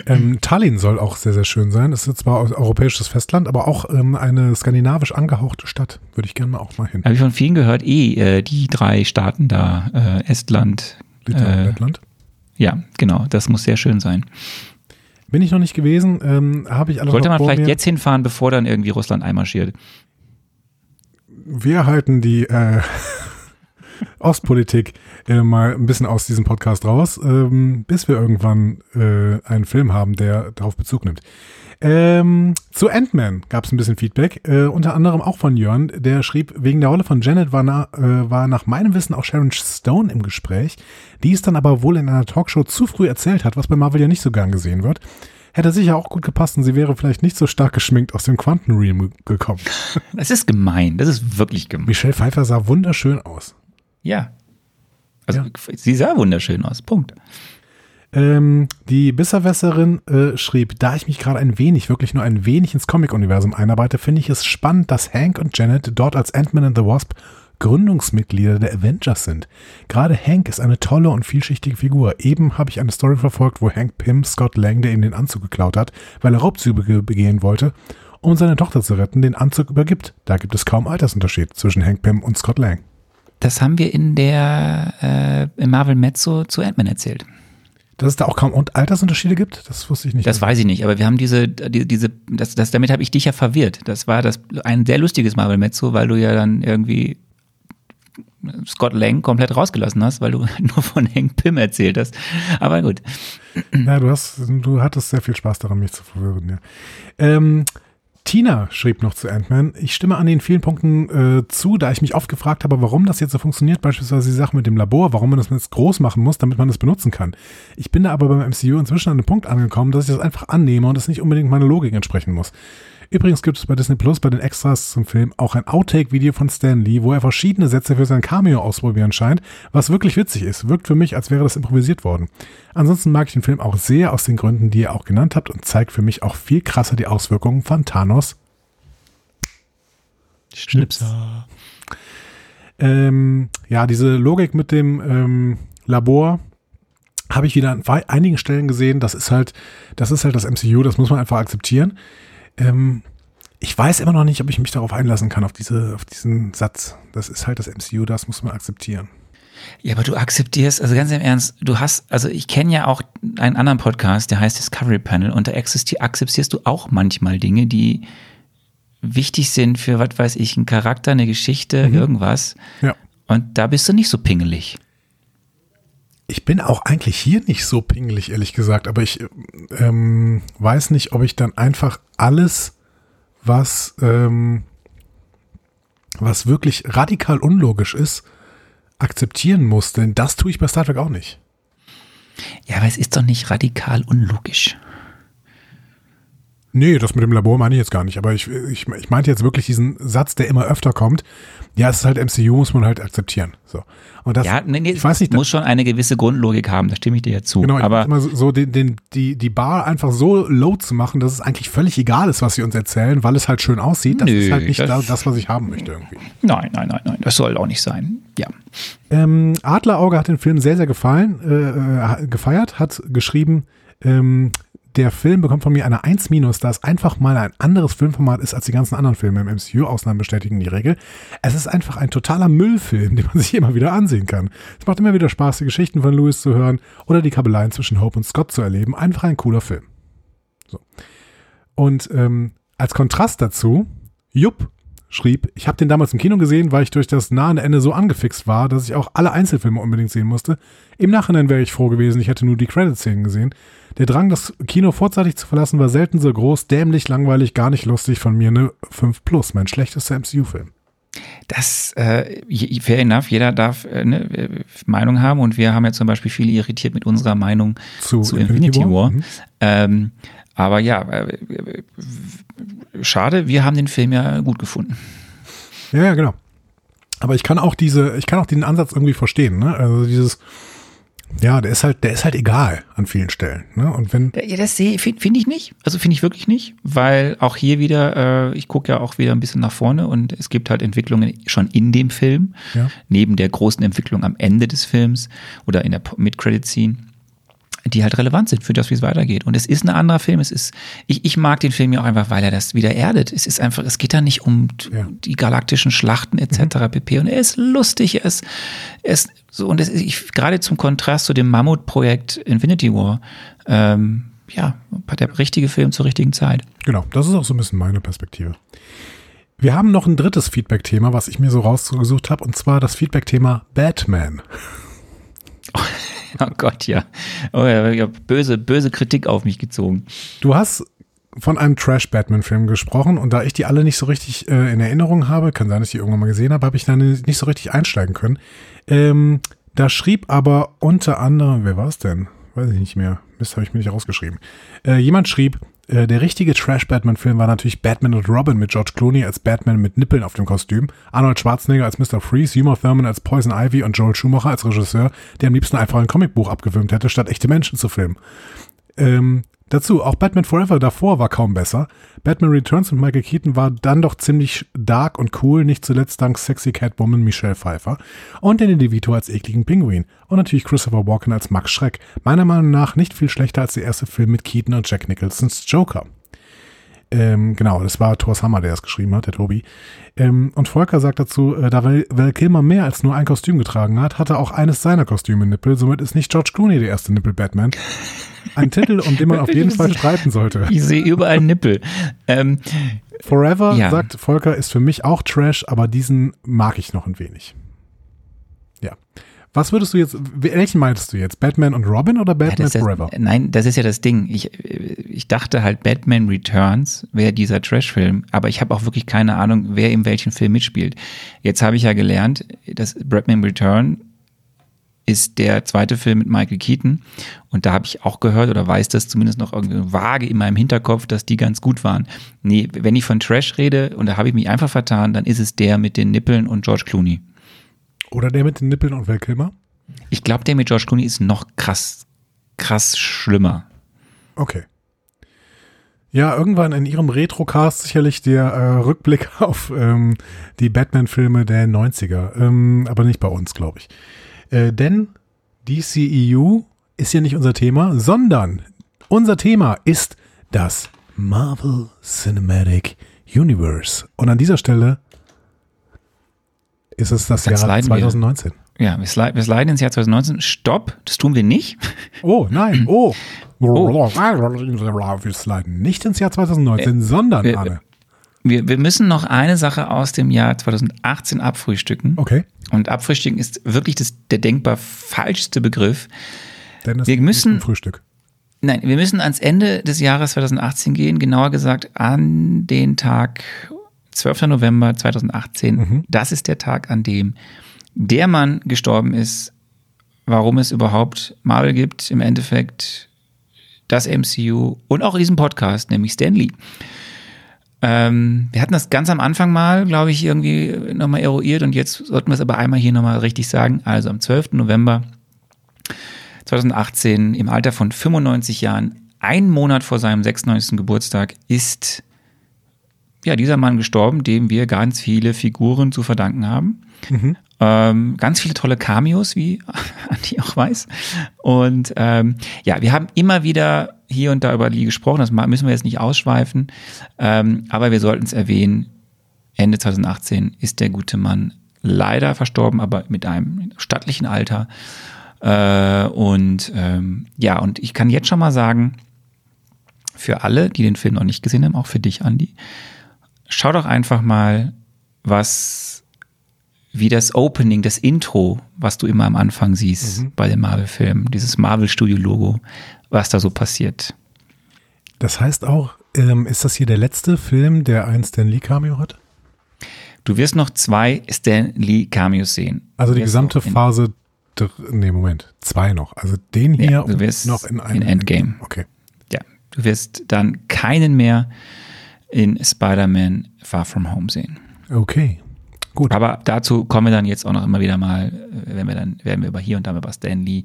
Ähm, Tallinn soll auch sehr, sehr schön sein. Es ist zwar europäisches Festland, aber auch ähm, eine skandinavisch angehauchte Stadt. Würde ich gerne mal auch mal hin. Habe ich von vielen gehört, eh, äh, die drei Staaten da, äh, Estland, Litauen, äh, Lettland. Ja, genau, das muss sehr schön sein. Bin ich noch nicht gewesen, ähm, habe ich alles Sollte man vielleicht mir. jetzt hinfahren, bevor dann irgendwie Russland einmarschiert. wir halten die äh, Ostpolitik äh, mal ein bisschen aus diesem Podcast raus, ähm, bis wir irgendwann äh, einen Film haben, der darauf Bezug nimmt. Ähm, zu Ant-Man gab es ein bisschen Feedback, äh, unter anderem auch von Jörn, der schrieb, wegen der Rolle von Janet war, na, äh, war nach meinem Wissen auch Sharon Stone im Gespräch, die es dann aber wohl in einer Talkshow zu früh erzählt hat, was bei Marvel ja nicht so gern gesehen wird. Hätte sicher auch gut gepasst und sie wäre vielleicht nicht so stark geschminkt aus dem Quantenrealm gekommen. Das ist gemein, das ist wirklich gemein. Michelle Pfeiffer sah wunderschön aus. Ja. Also Ja. sie sah wunderschön aus. Punkt. Ähm, die Bisserwässerin äh, schrieb, da ich mich gerade ein wenig, wirklich nur ein wenig ins Comic-Universum einarbeite, finde ich es spannend, dass Hank und Janet dort als Ant-Man and the Wasp Gründungsmitglieder der Avengers sind. Gerade Hank ist eine tolle und vielschichtige Figur. Eben habe ich eine Story verfolgt, wo Hank Pym Scott Lang, der ihm den Anzug geklaut hat, weil er Raubzüge begehen wollte, um seine Tochter zu retten, den Anzug übergibt. Da gibt es kaum Altersunterschied zwischen Hank Pym und Scott Lang. Das haben wir in der äh, im Marvel Mezzo zu Ant-Man erzählt. Dass es da auch kaum und Altersunterschiede gibt, das wusste ich nicht. Das weiß ich nicht, aber wir haben diese, die, diese, das, das, damit habe ich dich ja verwirrt. Das war das ein sehr lustiges Marvel Mezzo, weil du ja dann irgendwie Scott Lang komplett rausgelassen hast, weil du nur von Hank Pym erzählt hast. Aber gut. Ja, du hast, du hattest sehr viel Spaß daran, mich zu verwirren, ja. Ähm, Tina schrieb noch zu Ant-Man, ich stimme an den vielen Punkten äh, zu, da ich mich oft gefragt habe, warum das jetzt so funktioniert, beispielsweise die Sache mit dem Labor, warum man das jetzt groß machen muss, damit man das benutzen kann. Ich bin da aber beim MCU inzwischen an einem Punkt angekommen, dass ich das einfach annehme und das nicht unbedingt meiner Logik entsprechen muss. Übrigens gibt es bei Disney Plus bei den Extras zum Film auch ein Outtake-Video von Stan Lee, wo er verschiedene Sätze für sein Cameo ausprobieren scheint, was wirklich witzig ist. Wirkt für mich, als wäre das improvisiert worden. Ansonsten mag ich den Film auch sehr aus den Gründen, die ihr auch genannt habt und zeigt für mich auch viel krasser die Auswirkungen von Thanos. Schnipser. Ähm, ja, diese Logik mit dem ähm, Labor habe ich wieder an einigen Stellen gesehen. Das ist halt, das ist halt das MCU, das muss man einfach akzeptieren. Ähm, ich weiß immer noch nicht, ob ich mich darauf einlassen kann, auf, diese, auf diesen Satz. Das ist halt das MCU, das muss man akzeptieren. Ja, aber du akzeptierst, also ganz im Ernst, du hast, also ich kenne ja auch einen anderen Podcast, der heißt Discovery Panel und da akzeptierst du auch manchmal Dinge, die wichtig sind für, was weiß ich, einen Charakter, eine Geschichte, mhm. irgendwas. Ja. Und da bist du nicht so pingelig. Ich bin auch eigentlich hier nicht so pingelig, ehrlich gesagt, aber ich ähm, weiß nicht, ob ich dann einfach alles, was, ähm, was wirklich radikal unlogisch ist, akzeptieren muss, denn das tue ich bei Star Trek auch nicht. Ja, aber es ist doch nicht radikal unlogisch. Nee, das mit dem Labor meine ich jetzt gar nicht. Aber ich, ich, ich meinte jetzt wirklich diesen Satz, der immer öfter kommt. Ja, es ist halt MCU, muss man halt akzeptieren. So. Und das, ja, nee, nee, ich weiß nicht, muss schon eine gewisse Grundlogik haben, da stimme ich dir ja zu. Genau, aber immer so, so den, den, die, die Bar einfach so low zu machen, dass es eigentlich völlig egal ist, was sie uns erzählen, weil es halt schön aussieht. Das Nö, ist halt nicht das, das, was ich haben möchte irgendwie. Nein, nein, nein, nein, das soll auch nicht sein. Ja. Ähm, Adlerauge hat den Film sehr, sehr gefallen, äh, äh gefeiert, hat geschrieben, ähm, der Film bekommt von mir eine 1 minus, da es einfach mal ein anderes Filmformat ist als die ganzen anderen Filme im MCU. Ausnahmen bestätigen die Regel. Es ist einfach ein totaler Müllfilm, den man sich immer wieder ansehen kann. Es macht immer wieder Spaß, die Geschichten von Louis zu hören oder die Kabeleien zwischen Hope und Scott zu erleben. Einfach ein cooler Film. So. Und ähm, als Kontrast dazu, Jupp schrieb, ich habe den damals im Kino gesehen, weil ich durch das nahe Ende so angefixt war, dass ich auch alle Einzelfilme unbedingt sehen musste. Im Nachhinein wäre ich froh gewesen, ich hätte nur die Credit-Szenen gesehen. Der Drang, das Kino vorzeitig zu verlassen, war selten so groß, dämlich, langweilig, gar nicht lustig. Von mir eine 5 plus, mein schlechtester MCU-Film. Das, äh, fair enough, jeder darf äh, ne, äh, Meinung haben und wir haben ja zum Beispiel viele irritiert mit unserer Meinung zu, zu Infinity, Infinity, War. War. Mhm. Ähm, aber ja, äh, schade, wir haben den Film ja gut gefunden. Ja, ja, genau. Aber ich kann auch diese, ich kann auch den Ansatz irgendwie verstehen, ne? Also dieses, ja, der ist halt, der ist halt egal an vielen Stellen. Ne? Und wenn ja, das sehe finde find ich nicht. Also finde ich wirklich nicht, weil auch hier wieder, äh, ich gucke ja auch wieder ein bisschen nach vorne und es gibt halt Entwicklungen schon in dem Film, ja. neben der großen Entwicklung am Ende des Films oder in der Mid-Credit-Scene die halt relevant sind für das, wie es weitergeht. Und es ist ein anderer Film. Es ist, ich, ich mag den Film ja auch einfach, weil er das wieder erdet. Es ist einfach, es geht da nicht um ja. die galaktischen Schlachten etc. Mhm. pp. Und er ist lustig, er ist, er ist so, und es ist, ich, gerade zum Kontrast zu dem Mammutprojekt Infinity War, ähm, ja, der richtige Film zur richtigen Zeit. Genau, das ist auch so ein bisschen meine Perspektive. Wir haben noch ein drittes Feedback-Thema, was ich mir so rausgesucht habe, und zwar das Feedback-Thema Batman. Oh Gott, ja. Oh ja, ich habe böse, böse Kritik auf mich gezogen. Du hast von einem Trash-Batman-Film gesprochen und da ich die alle nicht so richtig äh, in Erinnerung habe, kann sein, dass ich die irgendwann mal gesehen habe, habe ich da nicht so richtig einsteigen können. Ähm, da schrieb aber unter anderem, wer war es denn? Weiß ich nicht mehr. Mist, habe ich mir nicht rausgeschrieben. Äh, jemand schrieb, äh, der richtige Trash-Batman-Film war natürlich Batman und Robin mit George Clooney als Batman mit Nippeln auf dem Kostüm, Arnold Schwarzenegger als Mr. Freeze, Uma Thurman als Poison Ivy und Joel Schumacher als Regisseur, der am liebsten einfach ein Comicbuch abgewürmt hätte, statt echte Menschen zu filmen. Ähm, Dazu, auch Batman Forever davor war kaum besser. Batman Returns mit Michael Keaton war dann doch ziemlich dark und cool, nicht zuletzt dank Sexy Catwoman Michelle Pfeiffer und Danny DeVito als ekligen Pinguin und natürlich Christopher Walken als Max Schreck. Meiner Meinung nach nicht viel schlechter als der erste Film mit Keaton und Jack Nicholsons Joker. Ähm, genau, das war Thor's Hammer, der es geschrieben hat, der Tobi. Ähm, und Volker sagt dazu, äh, da Val Kilmer mehr als nur ein Kostüm getragen hat, hatte auch eines seiner Kostüme Nippel. Somit ist nicht George Clooney der erste Nippel-Batman. Ein Titel, um den man auf jeden Fall streiten sollte. Ich sehe überall Nippel. Ähm, Forever, ja. sagt Volker, ist für mich auch Trash, aber diesen mag ich noch ein wenig. Was würdest du jetzt, welchen meinst du jetzt? Batman und Robin oder Batman ja, Forever? Das, nein, das ist ja das Ding. Ich, ich dachte halt, Batman Returns wäre dieser Trash-Film, aber ich habe auch wirklich keine Ahnung, wer in welchem Film mitspielt. Jetzt habe ich ja gelernt, dass Batman Return ist der zweite Film mit Michael Keaton. Und da habe ich auch gehört oder weiß das zumindest noch irgendwie vage in meinem Hinterkopf, dass die ganz gut waren. Nee, wenn ich von Trash rede und da habe ich mich einfach vertan, dann ist es der mit den Nippeln und George Clooney. Oder der mit den Nippeln und Val Kilmer? Ich glaube, der mit George Clooney ist noch krass, krass schlimmer. Okay. Ja, irgendwann in ihrem Retrocast sicherlich der äh, Rückblick auf ähm, die Batman-Filme der 90er. Ähm, aber nicht bei uns, glaube ich. Äh, denn DCEU ist hier nicht unser Thema, sondern unser Thema ist das Marvel Cinematic Universe. Und an dieser Stelle ist es das Jetzt Jahr leiden wir. 2019. Ja, wir, sliden, wir sliden ins Jahr 2019. Stopp, das tun wir nicht. Oh, nein, oh. Wir sliden nicht ins Jahr 2019, sondern, wir- Arne. Wir, wir müssen noch eine Sache aus dem Jahr 2018 abfrühstücken. Okay. Und abfrühstücken ist wirklich das, der denkbar falschste Begriff. Dennis, Wir müssen- ein Frühstück. Nein, wir müssen ans Ende des Jahres 2018 gehen, genauer gesagt an den Tag 12. November 2018. Das ist der Tag, an dem der Mann gestorben ist, warum es überhaupt Marvel gibt, im Endeffekt das MCU und auch diesen Podcast, nämlich Stan Lee. Ähm, wir hatten das ganz am Anfang mal, glaube ich, irgendwie nochmal eruiert und jetzt sollten wir es aber einmal hier nochmal richtig sagen. Also am 12. November 2018 im Alter von 95 Jahren, ein Monat vor seinem 96. Geburtstag, ist ja dieser Mann gestorben, dem wir ganz viele Figuren zu verdanken haben. Ähm, ganz viele tolle Cameos, wie Andi auch weiß. Und ähm, ja, wir haben immer wieder hier und da über Lee gesprochen, das müssen wir jetzt nicht ausschweifen, ähm, aber wir sollten es erwähnen, Ende 2018 ist der gute Mann leider verstorben, aber mit einem stattlichen Alter. Äh, und ähm, ja, und ich kann jetzt schon mal sagen, für alle, die den Film noch nicht gesehen haben, auch für dich, Andi, schau doch einfach mal, was, wie das Opening, das Intro, was du immer am Anfang siehst bei den Marvel-Filmen, dieses Marvel-Studio-Logo, was da so passiert. Das heißt auch, ähm, ist das hier der letzte Film, der ein Stan Lee Cameo hat? Du wirst noch zwei Stan Lee Cameos sehen. Also die gesamte Phase, nee, Moment, zwei noch. Also den hier Ja, und noch in einem in Endgame. Okay. Ja, du wirst dann keinen mehr in Spider-Man Far From Home sehen. Okay. Gut. Aber dazu kommen wir dann jetzt auch noch immer wieder mal, wenn wir dann, werden wir über hier und da über Stan Lee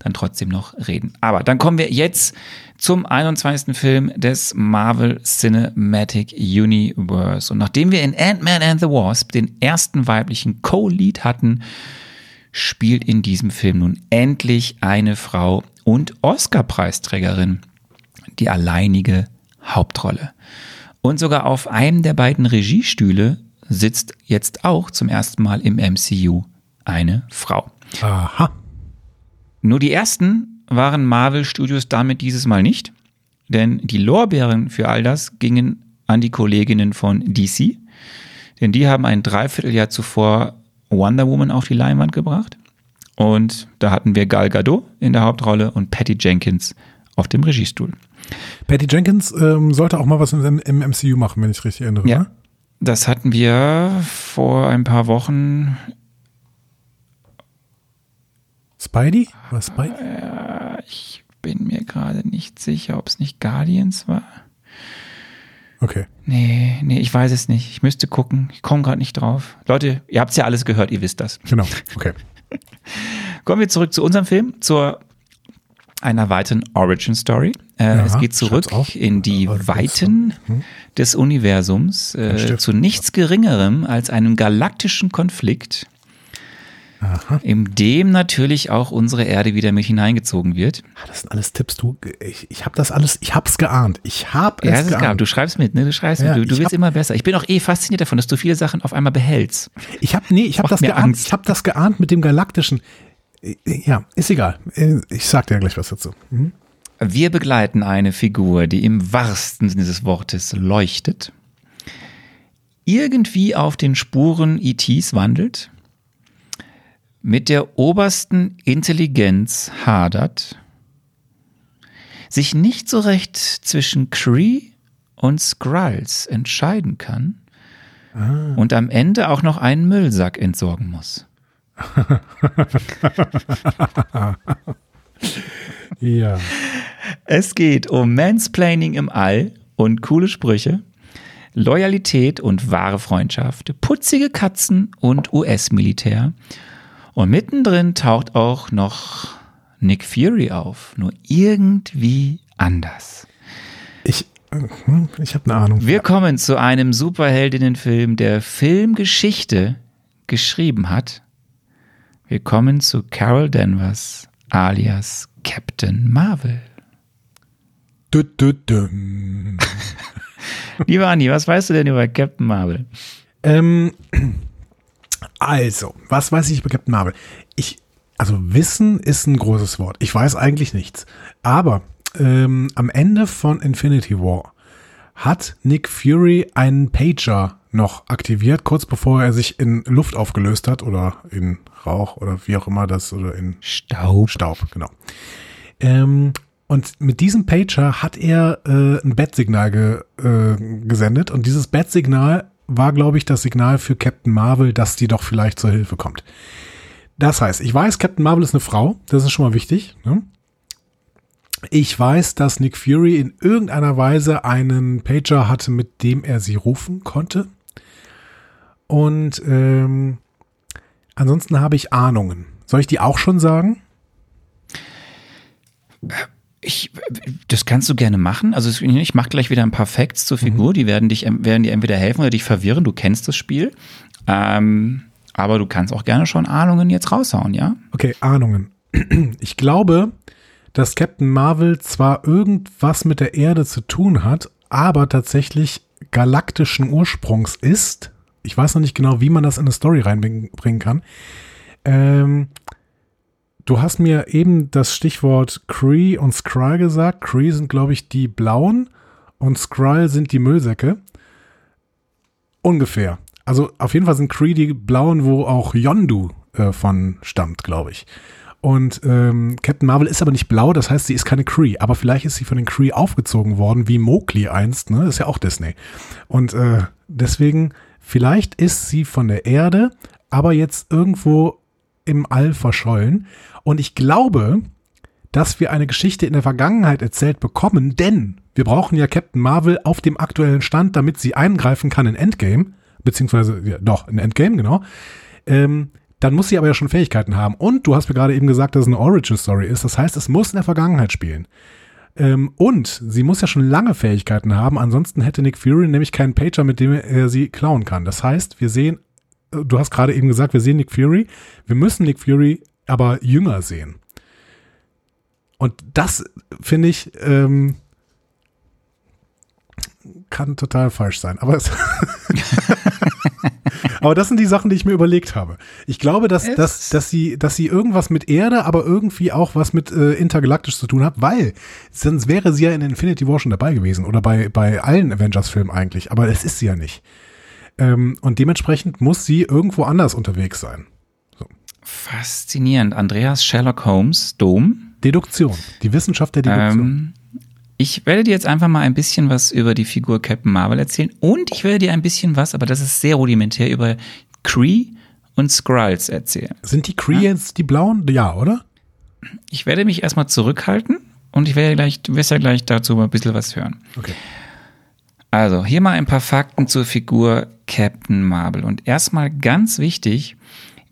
dann trotzdem noch reden. Aber dann kommen wir jetzt zum 21. Film des Marvel Cinematic Universe. Und nachdem wir in Ant-Man and the Wasp den ersten weiblichen Co-Lead hatten, spielt in diesem Film nun endlich eine Frau und Oscar-Preisträgerin die alleinige Hauptrolle. Und sogar auf einem der beiden Regiestühle sitzt jetzt auch zum ersten Mal im MCU eine Frau. Aha. Nur die ersten waren Marvel Studios damit dieses Mal nicht, denn die Lorbeeren für all das gingen an die Kolleginnen von DC, denn die haben ein Dreivierteljahr zuvor Wonder Woman auf die Leinwand gebracht und da hatten wir Gal Gadot in der Hauptrolle und Patty Jenkins auf dem Regiestuhl. Patty Jenkins ähm, sollte auch mal was im, im MCU machen, wenn ich richtig erinnere. Ja. ne? Das hatten wir vor ein paar Wochen. Spidey? Was Spidey? Ich bin mir gerade nicht sicher, ob es nicht Guardians war. Okay. Nee, nee, ich weiß es nicht. Ich müsste gucken. Ich komme gerade nicht drauf. Leute, ihr habt es ja alles gehört, ihr wisst das. Genau. Okay. Kommen wir zurück zu unserem Film, zur einer weiteren Origin Story. Äh, Ja, es geht zurück in die Origin Weiten Hm. des Universums äh, zu nichts Geringerem als einem galaktischen Konflikt, in dem natürlich auch unsere Erde wieder mit hineingezogen wird. Ah, Das sind alles Tipps. Du, ich, ich habe das alles, ich hab's geahnt. Ich hab Ja, es es klar. geahnt. Du schreibst mit, ne? Du schreibst Ja, mit. Du, du wirst immer besser. Ich bin auch eh fasziniert davon, dass du viele Sachen auf einmal behältst. Ich habe nee, ich habe das geahnt. Angst. Ich habe das geahnt mit dem galaktischen. Ja, ist egal. Äh, Ich sag dir gleich was dazu. Mhm. Wir begleiten eine Figur, die im wahrsten Sinne des Wortes leuchtet, irgendwie auf den Spuren ETs wandelt, mit der obersten Intelligenz hadert, sich nicht so recht zwischen Kree und Skrulls entscheiden kann und am Ende auch noch einen Müllsack entsorgen muss. ja. Es geht um Mansplaining im All und coole Sprüche, Loyalität und wahre Freundschaft, putzige Katzen und US-Militär. Und mittendrin taucht auch noch Nick Fury auf, nur irgendwie anders. Ich, hm, ich habe eine Ahnung. Wir kommen zu einem Superheldinnenfilm, der Filmgeschichte geschrieben hat. Wir kommen zu Carol Danvers alias Captain Marvel. Dü, dü, düm. Lieber Andi, was weißt du denn über Captain Marvel? Ähm, also, was weiß ich über Captain Marvel? Ich, also Wissen ist ein großes Wort. Ich weiß eigentlich nichts. Aber ähm, am Ende von Infinity War hat Nick Fury einen Pager noch aktiviert, kurz bevor er sich in Luft aufgelöst hat oder in Rauch oder wie auch immer das oder in Staub. Staub, genau. Ähm, und mit diesem Pager hat er äh, ein Bat-Signal ge, äh, gesendet und dieses Bat-Signal war, glaube ich, das Signal für Captain Marvel, dass die doch vielleicht zur Hilfe kommt. Das heißt, ich weiß, Captain Marvel ist eine Frau, das ist schon mal wichtig. Ne? Ich weiß, dass Nick Fury in irgendeiner Weise einen Pager hatte, mit dem er sie rufen konnte. Und ähm, ansonsten habe ich Ahnungen. Soll ich die auch schon sagen? Ich, das kannst du gerne machen. Also ich mache gleich wieder ein paar Facts zur Figur, die werden dich werden dir entweder helfen oder dich verwirren. Du kennst das Spiel. Ähm, aber du kannst auch gerne schon Ahnungen jetzt raushauen, ja? Okay, Ahnungen. Ich glaube, dass Captain Marvel zwar irgendwas mit der Erde zu tun hat, aber tatsächlich galaktischen Ursprungs ist. Ich weiß noch nicht genau, wie man das in eine Story reinbringen kann. Ähm, du hast mir eben das Stichwort Kree und Skrull gesagt. Kree sind, glaube ich, die Blauen und Skrull sind die Müllsäcke. Ungefähr. Also auf jeden Fall sind Kree die Blauen, wo auch Yondu äh, von stammt, glaube ich. Und ähm, Captain Marvel ist aber nicht blau, das heißt, sie ist keine Kree. Aber vielleicht ist sie von den Kree aufgezogen worden, wie Mowgli einst, ne? Ist ja auch Disney. Und äh, deswegen, vielleicht ist sie von der Erde, aber jetzt irgendwo im All verschollen. Und ich glaube, dass wir eine Geschichte in der Vergangenheit erzählt bekommen, denn wir brauchen ja Captain Marvel auf dem aktuellen Stand, damit sie eingreifen kann in Endgame, beziehungsweise, ja, doch, in Endgame, genau. Ähm, dann muss sie aber ja schon Fähigkeiten haben. Und du hast mir gerade eben gesagt, dass es eine Origin-Story ist. Das heißt, es muss in der Vergangenheit spielen. Ähm, und sie muss ja schon lange Fähigkeiten haben, ansonsten hätte Nick Fury nämlich keinen Pager, mit dem er sie klauen kann. Das heißt, wir sehen, äh, du hast gerade eben gesagt, wir sehen Nick Fury, wir müssen Nick Fury aber jünger sehen. Und das finde ich, ähm, kann total falsch sein. Aber, es aber das sind die Sachen, die ich mir überlegt habe. Ich glaube, dass, dass, dass, sie, dass sie irgendwas mit Erde, aber irgendwie auch was mit äh, intergalaktisch zu tun hat, weil sonst wäre sie ja in Infinity War schon dabei gewesen oder bei, bei allen Avengers-Filmen eigentlich. Aber es ist sie ja nicht. Ähm, und dementsprechend muss sie irgendwo anders unterwegs sein. So. Faszinierend. Andreas Sherlock Holmes, Dom. Deduktion. Die Wissenschaft der Deduktion. Ähm, ich werde dir jetzt einfach mal ein bisschen was über die Figur Captain Marvel erzählen und ich werde dir ein bisschen was, aber das ist sehr rudimentär, über Kree und Skrulls erzählen. Sind die Kree jetzt die blauen? Ja, oder? Ich werde mich erstmal zurückhalten und ich werde gleich, du wirst ja gleich dazu ein bisschen was hören. Okay. Also, hier mal ein paar Fakten zur Figur Captain Marvel. Und erstmal ganz wichtig,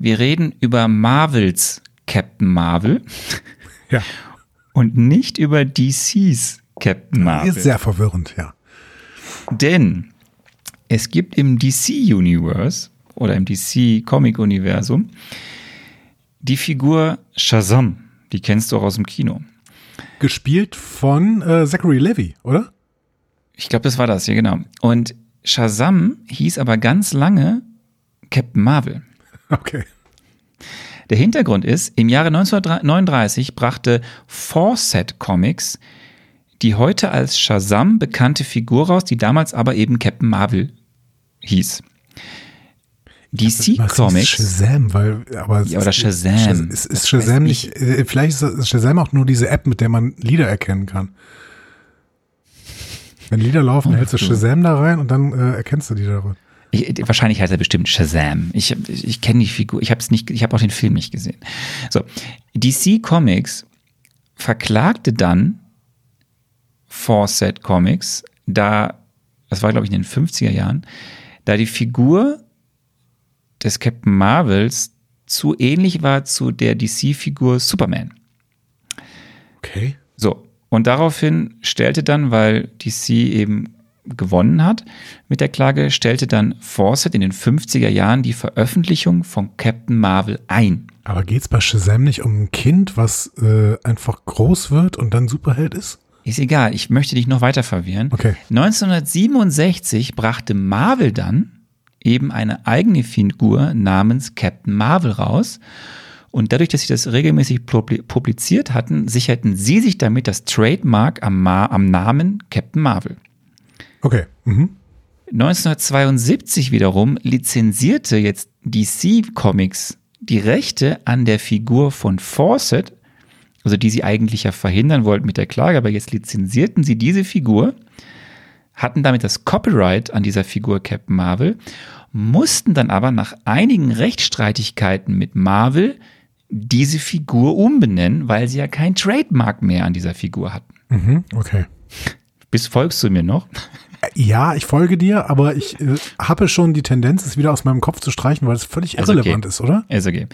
wir reden über Marvels Captain Marvel Ja. und nicht über DCs Captain Marvel. Ist sehr verwirrend, ja. Denn es gibt im DC-Universe oder im DC-Comic-Universum die Figur Shazam. Die kennst du auch aus dem Kino. Gespielt von äh, Zachary Levy, oder? Ich glaube, das war das hier, genau. Und Shazam hieß aber ganz lange Captain Marvel. Okay. Der Hintergrund ist, im Jahre 1939 brachte Fawcett Comics die heute als Shazam bekannte Figur raus, die damals aber eben Captain Marvel hieß. DC ist Comics. Shazam, weil, aber. Ja, oder Shazam. Shaz- Ist, ist Shazam nicht, äh, vielleicht ist Shazam auch nur diese App, mit der man Lieder erkennen kann. Wenn Lieder laufen, Oh, hältst du. Shazam da rein und dann äh, erkennst du die darin. Ich, wahrscheinlich heißt er bestimmt Shazam. Ich, ich kenne die Figur, ich habe nicht, ich habe auch den Film nicht gesehen. So, DC Comics verklagte dann Fawcett Comics, da, das war glaube ich in den 50er Jahren, da die Figur des Captain Marvels zu ähnlich war zu der DC-Figur Superman. Okay. So, und daraufhin stellte dann, weil DC eben gewonnen hat mit der Klage, stellte dann Fawcett in den 50er Jahren die Veröffentlichung von Captain Marvel ein. Aber geht es bei Shazam nicht um ein Kind, was äh, einfach groß wird und dann Superheld ist? Ist egal, ich möchte dich noch weiter verwirren. Okay. 1967 brachte Marvel dann eben eine eigene Figur namens Captain Marvel raus. Und dadurch, dass sie das regelmäßig publiziert hatten, sicherten sie sich damit das Trademark am, Ma am Namen Captain Marvel. Okay. Mhm. 1972 wiederum lizenzierte jetzt DC Comics die Rechte an der Figur von Fawcett, also die sie eigentlich ja verhindern wollten mit der Klage, aber jetzt lizenzierten sie diese Figur, hatten damit das Copyright an dieser Figur Captain Marvel, mussten dann aber nach einigen Rechtsstreitigkeiten mit Marvel diese Figur umbenennen, weil sie ja kein Trademark mehr an dieser Figur hatten. Mhm. Okay. Bis folgst du mir noch? Ja, ich folge dir, aber ich äh, habe schon die Tendenz, es wieder aus meinem Kopf zu streichen, weil es völlig irrelevant ist, oder? Ist okay.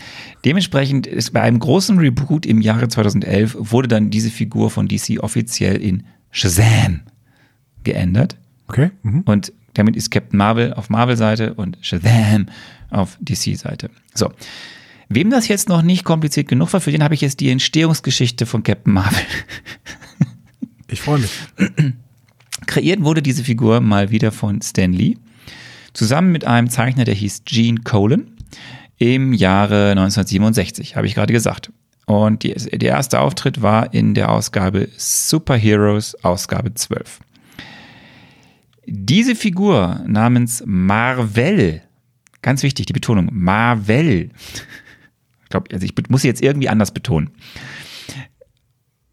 Dementsprechend ist bei einem großen Reboot im Jahre 2011 wurde dann diese Figur von DC offiziell in Shazam geändert. Okay. Mhm. Und damit ist Captain Marvel auf Marvel-Seite und Shazam auf DC-Seite. So. Wem das jetzt noch nicht kompliziert genug war, für den habe ich jetzt die Entstehungsgeschichte von Captain Marvel. Ich freue mich. Kreiert wurde diese Figur mal wieder von Stan Lee, zusammen mit einem Zeichner, der hieß Gene Colan, im Jahre 1967, habe ich gerade gesagt. Und die, der erste Auftritt war in der Ausgabe Superheroes, Ausgabe 12. Diese Figur namens Marvel, ganz wichtig, die Betonung, Marvel, ich glaube, also ich muss sie jetzt irgendwie anders betonen,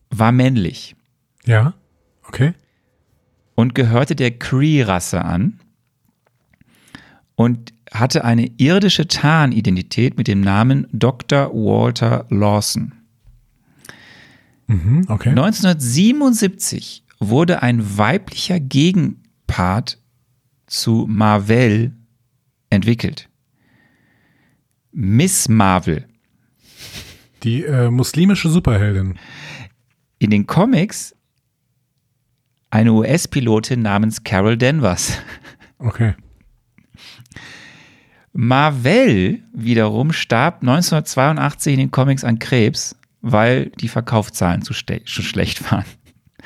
war männlich. Ja, okay und gehörte der Cree-Rasse an und hatte eine irdische Tarnidentität mit dem Namen Dr. Walter Lawson. Mhm, okay. 1977 wurde ein weiblicher Gegenpart zu Marvel entwickelt. Miss Marvel. Die äh, muslimische Superheldin. In den Comics eine US-Pilotin namens Carol Danvers. Okay. Marvel wiederum starb 1982 in den Comics an Krebs, weil die Verkaufszahlen zu, zu schlecht waren.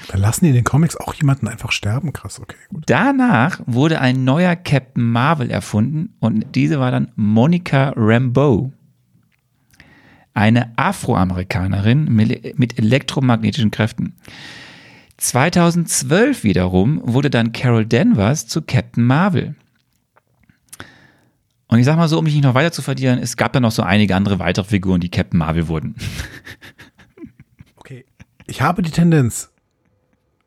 Da lassen die in den Comics auch jemanden einfach sterben. Krass, okay. Gut. Danach wurde ein neuer Captain Marvel erfunden und diese war dann Monica Rambeau. Eine Afroamerikanerin mit elektromagnetischen Kräften. 2012 wiederum wurde dann Carol Danvers zu Captain Marvel. Und ich sag mal so, um mich nicht noch weiter zu verlieren, es gab dann noch so einige andere weitere Figuren, die Captain Marvel wurden. Okay. Ich habe die Tendenz,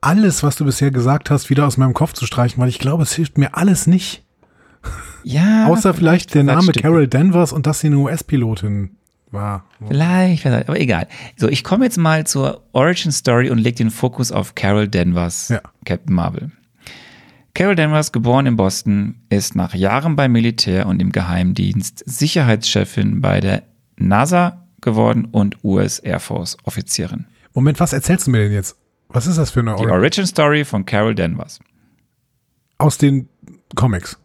alles, was du bisher gesagt hast, wieder aus meinem Kopf zu streichen, weil ich glaube, es hilft mir alles nicht. Ja. Außer vielleicht der Name Carol Danvers und dass sie eine US-Pilotin war. Vielleicht, aber egal. So, ich komme jetzt mal zur Origin Story und lege den Fokus auf Carol Danvers, ja. Captain Marvel. Carol Danvers, geboren in Boston, ist nach Jahren beim Militär und im Geheimdienst Sicherheitschefin bei der NASA geworden und US Air Force Offizierin. Moment, was erzählst du mir denn jetzt? Was ist das für eine Origin? Die Origin Story von Carol Danvers. Aus den Comics.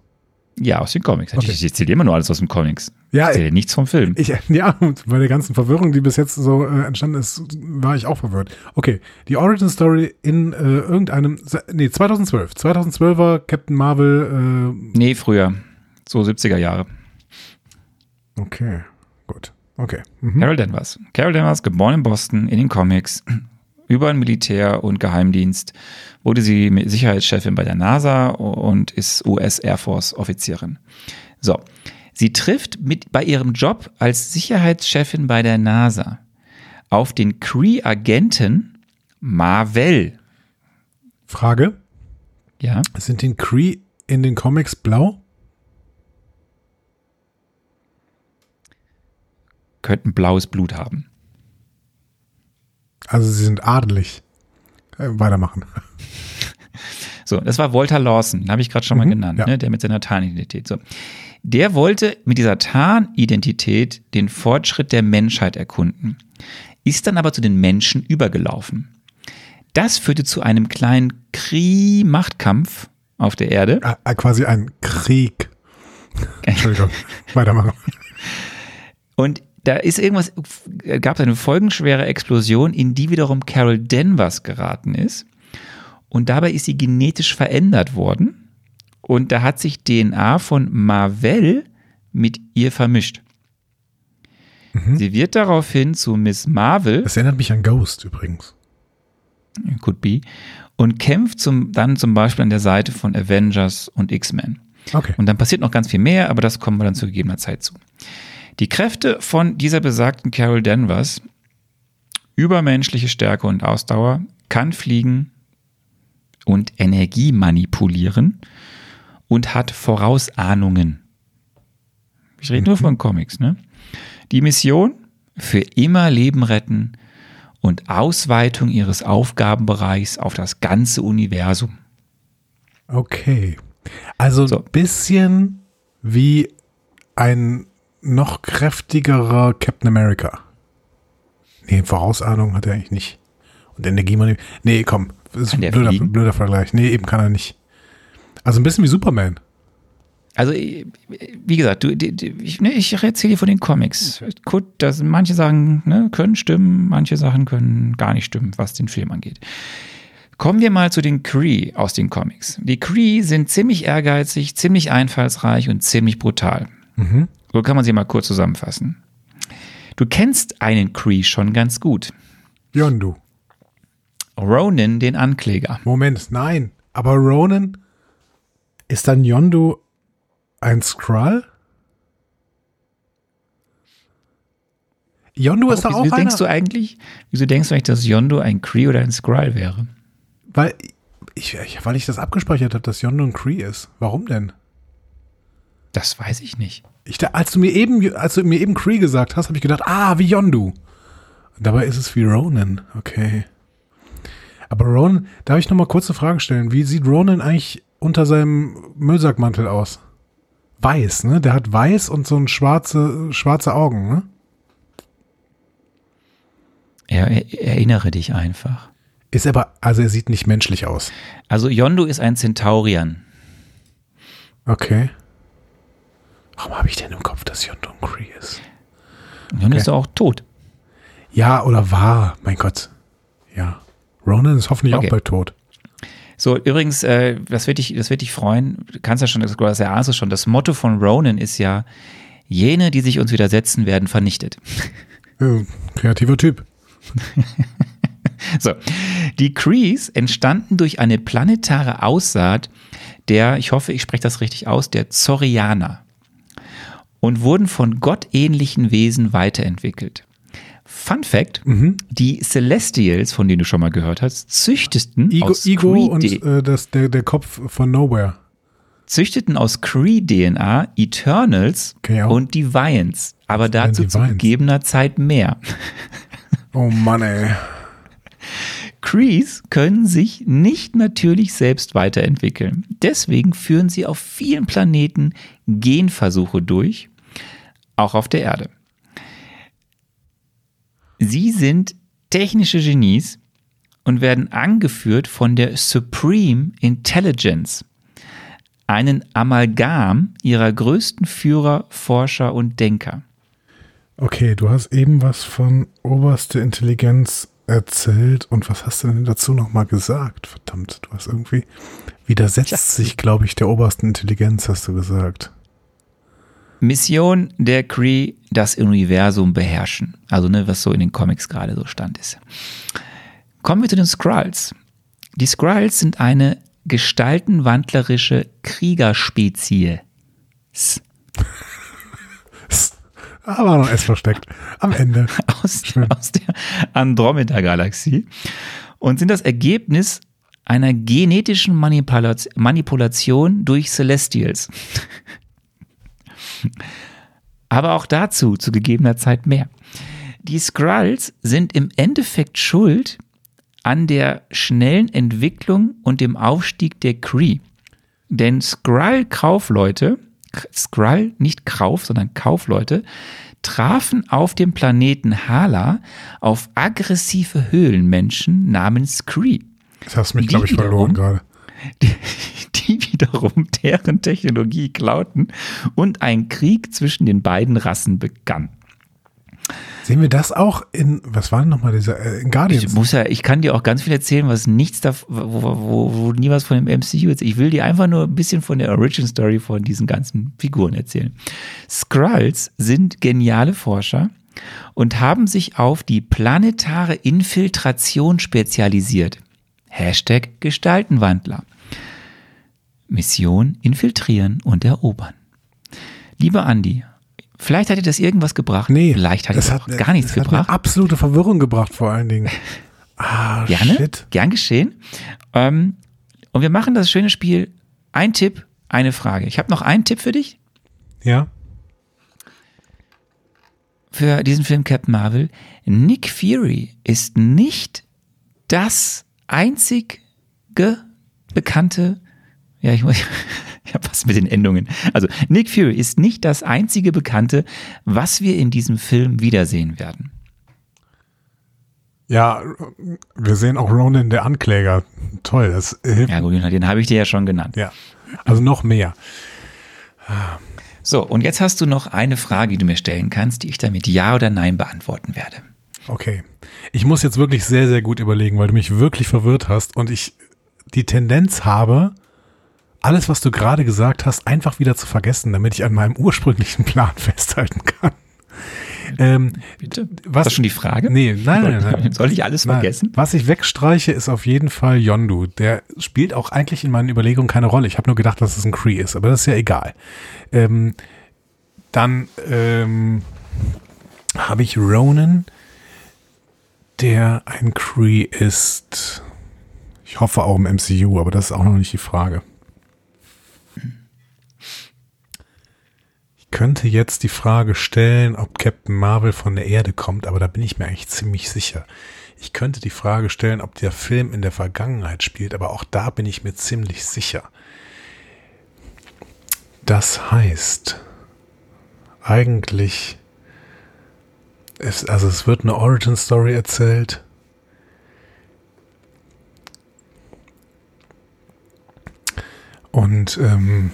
Ja, aus den Comics. Okay. Ich, ich erzähle immer nur alles aus den Comics. Ja, ich erzähle nichts vom Film. Ich, ja, bei der ganzen Verwirrung, die bis jetzt so äh, entstanden ist, war ich auch verwirrt. Okay, die Origin Story in äh, irgendeinem, nee, 2012. 2012 war Captain Marvel. Äh, nee, früher. So 70er Jahre. Okay, gut. Okay. Mhm. Carol Danvers. Carol Danvers, geboren in Boston, in den Comics, über ein Militär und Geheimdienst wurde sie Sicherheitschefin bei der NASA und ist US Air Force Offizierin. So. Sie trifft mit bei ihrem Job als Sicherheitschefin bei der NASA auf den Cree-Agenten Marvell. Frage. Ja. Sind den Cree in den Comics blau? Könnten blaues Blut haben. Also sie sind adelig. Äh, weitermachen. So, das war Walter Lawson, habe ich gerade schon mal mhm, genannt, ja. ne, der mit seiner Tarnidentität. So. Der wollte mit dieser Tarnidentität den Fortschritt der Menschheit erkunden, ist dann aber zu den Menschen übergelaufen. Das führte zu einem kleinen Kree-Machtkampf auf der Erde. Ah, ah, quasi ein Krieg. Entschuldigung. weitermachen. Und da ist irgendwas, gab es eine folgenschwere Explosion, in die wiederum Carol Danvers geraten ist. Und dabei ist sie genetisch verändert worden. Und da hat sich DNA von Marvel mit ihr vermischt. Sie wird daraufhin zu Miss Marvel, Das erinnert mich an Ghost übrigens. could be, und kämpft zum, dann zum Beispiel an der Seite von Avengers und X-Men. Okay. Und dann passiert noch ganz viel mehr, aber das kommen wir dann zu gegebener Zeit zu. Die Kräfte von dieser besagten Carol Danvers, übermenschliche Stärke und Ausdauer, kann fliegen und Energie manipulieren und hat Vorausahnungen. Ich rede nur von Comics, ne? Die Mission für immer Leben retten und Ausweitung ihres Aufgabenbereichs auf das ganze Universum. Okay. Also So. ein bisschen wie ein noch kräftigerer Captain America. Nee, Vorausahnung hat er eigentlich nicht. Und Energiemann. Nee, komm. Das ist ein der blöder, blöder Vergleich. Nee, eben kann er nicht. Also ein bisschen wie Superman. Also, wie gesagt, du, die- die- ich, ne, ich erzähle dir von den Comics. Gut, dass manche Sachen ne, können stimmen, manche Sachen können gar nicht stimmen, was den Film angeht. Kommen wir mal zu den Kree aus den Comics. Die Kree sind ziemlich ehrgeizig, ziemlich einfallsreich und ziemlich brutal. So kann man sie mal kurz zusammenfassen. Du kennst einen Kree schon ganz gut. Yondu. Ronan, den Ankläger. Moment, nein. Aber Ronan ist dann Yondu ein Skrull? Yondu ist doch wieso auch einer. denkst du eigentlich, wieso denkst du eigentlich, dass Yondo ein Kree oder ein Skrull wäre? Weil ich, ich, weil ich das abgespeichert habe, dass Yondu ein Cree ist. Warum denn? Das weiß ich nicht. Ich, als du mir eben, als du mir eben Cree gesagt hast, habe ich gedacht, ah, wie Yondu. Dabei ist es wie Ronan. Okay. Aber Ronan, darf ich noch mal kurz eine Frage stellen? Wie sieht Ronan eigentlich unter seinem Müllsackmantel aus? Weiß, ne? Der hat weiß und so ein schwarze, schwarze Augen, ne? Er, er, erinnere dich einfach. Ist aber, also er sieht nicht menschlich aus. Also Yondu ist ein Centaurian. Okay. Warum habe ich denn im Kopf, dass Yondu ein Cree ist? Yondu Okay. ist auch tot. Ja, oder war, mein Gott. Ja. Ronan ist hoffentlich Okay. auch bald tot. So, übrigens, äh, das wird dich, das wird dich freuen. Du kannst ja schon, das das erahnst du schon. Das Motto von Ronan ist ja, jene, die sich uns widersetzen, werden vernichtet. Äh, kreativer Typ. So, die Krees entstanden durch eine planetare Aussaat der, ich hoffe, ich spreche das richtig aus, der Zorianer und wurden von gottähnlichen Wesen weiterentwickelt. Fun Fact, die Celestials, von denen du schon mal gehört hast, züchteten Igo, aus Igo und äh, das, der, der Kopf von Nowhere. züchteten aus Cree-DNA Eternals Okay, und Deviants. Aber dazu zu gegebener Zeit mehr. Oh Mann, ey. Crees können sich nicht natürlich selbst weiterentwickeln. Deswegen führen sie auf vielen Planeten Genversuche durch, auch auf der Erde. Sie sind technische Genies und werden angeführt von der Supreme Intelligence, einen Amalgam ihrer größten Führer, Forscher und Denker. Okay, du hast eben was von oberste Intelligenz erzählt und was hast du denn dazu nochmal gesagt? Verdammt, du hast irgendwie widersetzt sich, glaube ich, der obersten Intelligenz, hast du gesagt. Mission der Kree, das Universum beherrschen. Also, ne, was so in den Comics gerade so stand ist. Kommen wir zu den Skrulls. Die Skrulls sind eine gestaltenwandlerische Kriegerspezies. War noch S versteckt. Am Ende. aus, aus der Andromeda-Galaxie und sind das Ergebnis einer genetischen Manipulation durch Celestials. Aber auch dazu zu gegebener Zeit mehr. Die Skrulls sind im Endeffekt schuld an der schnellen Entwicklung und dem Aufstieg der Kree. Denn Skrull-Kaufleute, Skrull, nicht Kauf, sondern Kaufleute, trafen auf dem Planeten Hala auf aggressive Höhlenmenschen namens Kree. Das hast mich, glaube ich, verloren gerade. die wiederum deren Technologie klauten und ein Krieg zwischen den beiden Rassen begann. Sehen wir das auch in, was war denn nochmal dieser, äh, in Guardians? Ich muss ja, ich kann dir auch ganz viel erzählen, was nichts da, wo, wo, wo nie was von dem MCU ist. Ich will dir einfach nur ein bisschen von der Origin Story von diesen ganzen Figuren erzählen. Skrulls sind geniale Forscher und haben sich auf die planetare Infiltration spezialisiert. Hashtag Gestaltenwandler. Mission infiltrieren und erobern. Lieber Andi, vielleicht hat dir das irgendwas gebracht. nee, vielleicht hat das auch gar nichts das gebracht. Hat absolute Verwirrung gebracht, vor allen Dingen. Ah, Gerne, shit. gern geschehen. Ähm, und wir machen das schöne Spiel. Ein Tipp, eine Frage. Ich habe noch einen Tipp für dich, Ja, für diesen Film Captain Marvel. Nick Fury ist nicht das einzige bekannte, ja, ich, muss- ich habe was mit den Endungen. Also Nick Fury ist nicht das einzige bekannte, was wir in diesem Film wiedersehen werden. ja, wir sehen auch Ronan, der Ankläger. Toll, das hilft. Ja gut, den habe ich dir ja schon genannt. Ja, also noch mehr. So, und jetzt hast du noch eine Frage, die du mir stellen kannst, die ich dann mit Ja oder Nein beantworten werde. Okay. Ich muss jetzt wirklich sehr, sehr gut überlegen, weil du mich wirklich verwirrt hast und ich die Tendenz habe, alles, was du gerade gesagt hast, einfach wieder zu vergessen, damit ich an meinem ursprünglichen Plan festhalten kann. Ähm, Bitte? was, Ist das schon die Frage? Nee, nein, nein, nein. Soll ich alles Nein. vergessen? Was ich wegstreiche, ist auf jeden Fall Yondu. Der spielt auch eigentlich in meinen Überlegungen keine Rolle. Ich habe nur gedacht, dass es ein Cree ist, aber das ist ja egal. Ähm, dann ähm, habe ich Ronan, der ein Cree ist. Ich hoffe auch im MCU, aber das ist auch noch nicht die Frage. Könnte jetzt die Frage stellen, ob Captain Marvel von der Erde kommt, aber da bin ich mir eigentlich ziemlich sicher. Ich könnte die Frage stellen, ob der Film in der Vergangenheit spielt, aber auch da bin ich mir ziemlich sicher. Das heißt, eigentlich, es, also es wird eine Origin Story erzählt. Und ähm,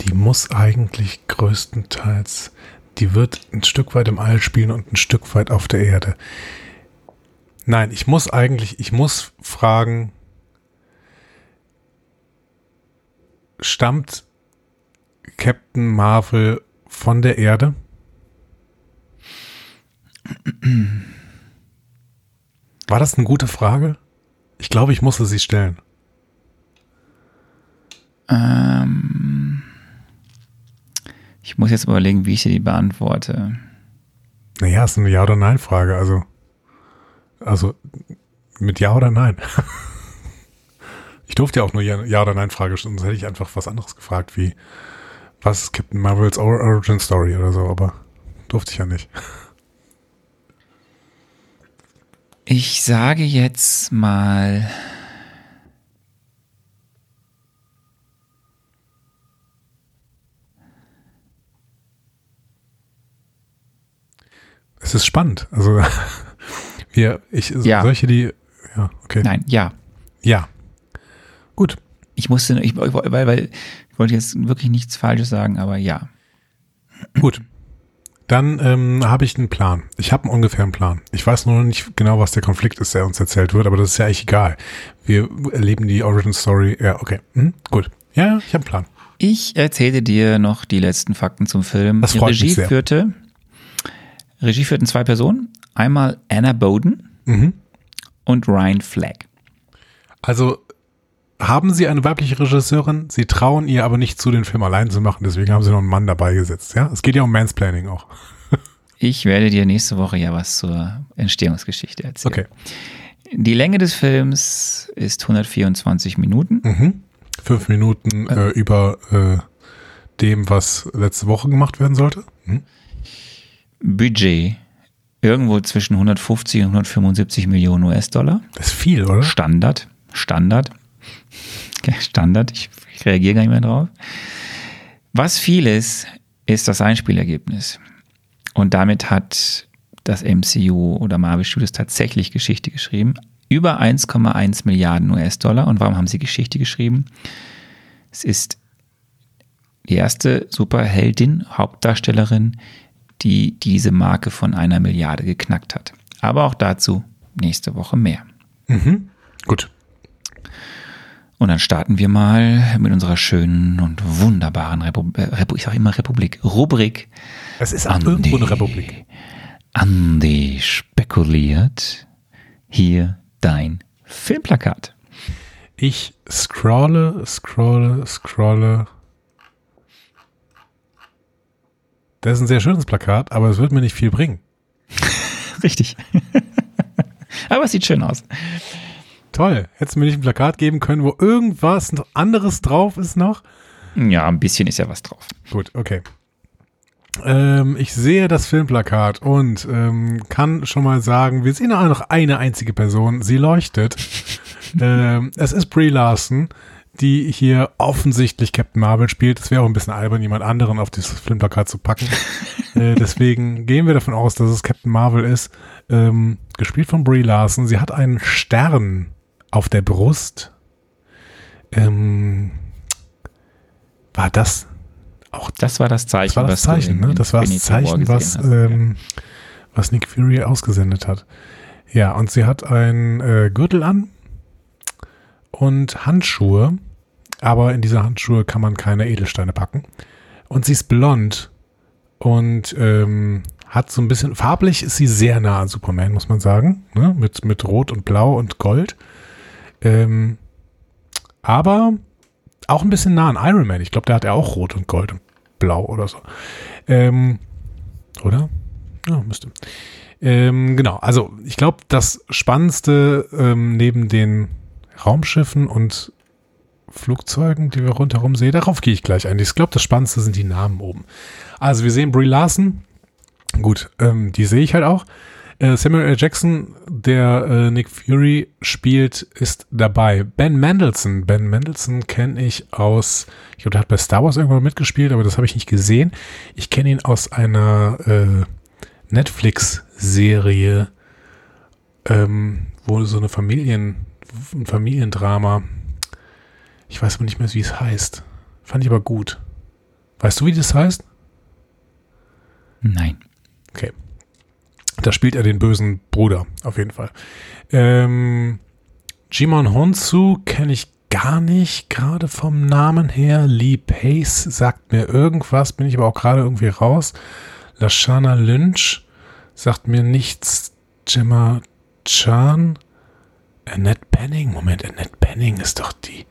die muss eigentlich größtenteils, die wird ein Stück weit im All spielen und ein Stück weit auf der Erde. Nein, ich muss eigentlich, ich muss fragen, stammt Captain Marvel von der Erde? War das eine gute Frage? Ich glaube, ich musste sie stellen. Ähm, ich muss jetzt überlegen, wie ich dir die beantworte. Naja, ist eine Ja- oder Nein-Frage. Also, also mit Ja oder Nein. Ich durfte ja auch nur Ja, ja oder Nein-Frage stellen, sonst hätte ich einfach was anderes gefragt, wie was ist Captain Marvels Or- Origin Story oder so, aber durfte ich ja nicht. Ich sage jetzt mal. Es ist spannend. Also wir, ich, Ja. solche, die, ja, okay. Nein, ja. Ja. Gut. Ich musste, ich, weil, weil ich wollte jetzt wirklich nichts Falsches sagen, aber ja. Gut. Dann ähm, habe ich einen Plan. Ich habe einen ungefähren Plan. Ich weiß nur noch nicht genau, was der Konflikt ist, der uns erzählt wird, aber das ist ja eigentlich egal. Wir erleben die Origin Story. Ja, okay. Hm, gut. Ja, ich habe einen Plan. Ich erzähle dir noch die letzten Fakten zum Film. Das Die freut mich Regie sehr. führte, Regie führten zwei Personen. Einmal Anna Bowden Mhm. und Ryan Flagg. Also haben Sie eine weibliche Regisseurin, Sie trauen ihr aber nicht zu, den Film allein zu machen, deswegen haben Sie noch einen Mann dabei gesetzt. Ja, es geht ja um Mansplaining auch. Ich werde dir nächste Woche ja was zur Entstehungsgeschichte erzählen. Okay. Die Länge des Films ist 124 Minuten. Mhm. Fünf Minuten äh, über äh, dem, was letzte Woche gemacht werden sollte. Mhm. Budget irgendwo zwischen 150 und 175 Millionen US-Dollar. Das ist viel, oder? Standard. Standard. Standard. Ich, ich reagiere gar nicht mehr drauf. Was viel ist, ist das Einspielergebnis. Und damit hat das MCU oder Marvel Studios tatsächlich Geschichte geschrieben. Über 1,1 Milliarden US-Dollar. Und warum haben sie Geschichte geschrieben? Es ist die erste Superheldin, Hauptdarstellerin, die diese Marke von einer Milliarde geknackt hat. Aber auch dazu nächste Woche mehr. Mhm. Gut. Und dann starten wir mal mit unserer schönen und wunderbaren Republik, äh, ich sage immer Republik, Rubrik. Es ist auch irgendwo eine Republik. Andi spekuliert. Hier dein Filmplakat. Ich scrolle, scrolle, scrolle. Das ist ein sehr schönes Plakat, aber es wird mir nicht viel bringen. Richtig. aber es sieht schön aus. Toll. Hättest du mir nicht ein Plakat geben können, wo irgendwas anderes drauf ist noch? Ja, ein bisschen ist ja was drauf. Gut, okay. Ähm, ich sehe das Filmplakat und ähm, kann schon mal sagen, wir sehen auch noch eine einzige Person. Sie leuchtet. ähm, es ist Brie Larson, die hier offensichtlich Captain Marvel spielt. Es wäre auch ein bisschen albern, jemand anderen auf dieses Filmplakat zu packen. äh, deswegen gehen wir davon aus, dass es Captain Marvel ist. Ähm, gespielt von Brie Larson. Sie hat einen Stern auf der Brust. Ähm, war das auch das war das Zeichen. Das war das Zeichen, in, ne? Das war das Zeichen, was, ähm, was Nick Fury ausgesendet hat. Ja, und sie hat ein äh, Gürtel an und Handschuhe, aber in diese Handschuhe kann man keine Edelsteine packen. Und sie ist blond und ähm, hat so ein bisschen, farblich ist sie sehr nah an Superman, muss man sagen, ne? mit, mit Rot und Blau und Gold. Ähm, aber auch ein bisschen nah an Iron Man. Ich glaube, der hat ja auch Rot und Gold und Blau oder so. Ähm, oder? Ja, müsste. Ähm, genau, also ich glaube, das Spannendste ähm, neben den Raumschiffen und Flugzeugen, die wir rundherum sehen, darauf gehe ich gleich ein. Ich glaube, das Spannendste sind die Namen oben. Also wir sehen Brie Larson. Gut, ähm, die sehe ich halt auch. Äh, Samuel L. Jackson, der äh, Nick Fury spielt, ist dabei. Ben Mendelssohn. Ben Mendelssohn kenne ich aus, ich glaube, der hat bei Star Wars irgendwann mitgespielt, aber das habe ich nicht gesehen. Ich kenne ihn aus einer äh, Netflix-Serie, ähm, wo so eine Familien, ein Familiendrama, ich weiß aber nicht mehr, wie es heißt. Fand ich aber gut. Weißt du, wie das heißt? Nein. Okay. Da spielt er den bösen Bruder, auf jeden Fall. Ähm, Jimon Honsu kenne ich gar nicht, gerade vom Namen her. Lee Pace sagt mir irgendwas, bin ich aber auch gerade irgendwie raus. Lashana Lynch sagt mir nichts. Gemma Chan. Annette Penning. Moment, Annette Penning ist doch die.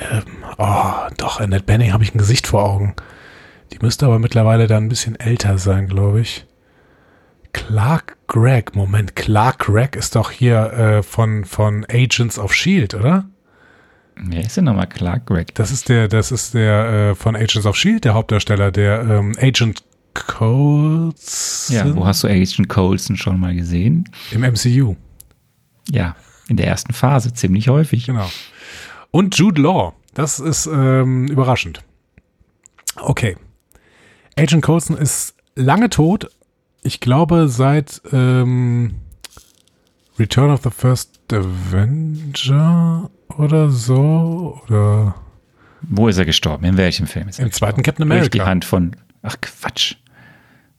Ähm, oh, doch, Annette Penning habe ich ein Gesicht vor Augen. Die müsste aber mittlerweile dann ein bisschen älter sein, glaube ich. Clark Gregg. Moment, Clark Gregg ist doch hier äh, von, von Agents of Shield, oder? Wer ist denn nochmal Clark Gregg? Das ist der, das ist der äh, von Agents of Shield, der Hauptdarsteller, der ähm, Agent Coulson. Ja, wo hast du Agent Coulson schon mal gesehen? Im MCU. Ja, in der ersten Phase ziemlich häufig. Genau. Und Jude Law. Das ist ähm, überraschend. Okay. Agent Coulson ist lange tot, ich glaube, seit ähm, Return of the First Avenger oder so, oder. Wo ist er gestorben? In welchem Film ist er Im zweiten Captain America. Durch die Hand von. Ach Quatsch.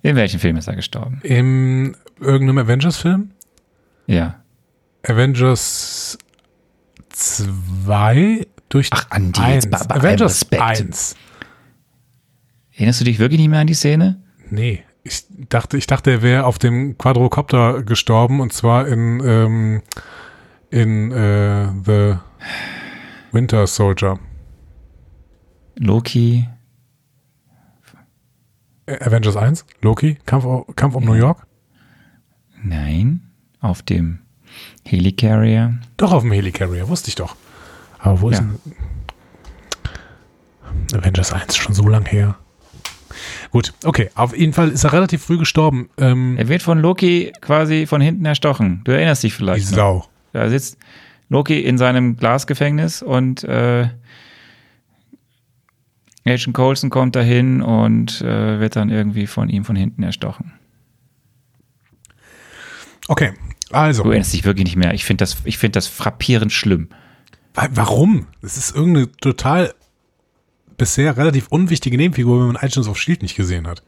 In welchem Film ist er gestorben? Im irgendeinem Avengers-Film? Ja. Avengers 2 durch Ach, Andi, 1. Avengers 1. Erinnerst du dich wirklich nicht mehr an die Szene? Nee, ich dachte, ich dachte, er wäre auf dem Quadrocopter gestorben und zwar in, ähm, in äh, The Winter Soldier. Loki. Avengers 1? Loki? Kampf, Kampf um ja. New York? Nein, auf dem Helicarrier. Doch, auf dem Helicarrier, wusste ich doch. Aber wo ja. ist denn Avengers 1 schon so lang her? Gut, okay. Auf jeden Fall ist er relativ früh gestorben. Ähm, Er wird von Loki quasi von hinten erstochen. Du erinnerst dich die vielleicht. noch. Sau. Da sitzt Loki in seinem Glasgefängnis und äh, Agent Coulson kommt dahin und äh, wird dann irgendwie von ihm von hinten erstochen. Okay, also. Du erinnerst dich wirklich nicht mehr. Ich finde das, ich finde das frappierend schlimm. Wa- Warum? Es ist irgendeine total bisher relativ unwichtige Nebenfigur, wenn man Agents of Shield nicht gesehen hat.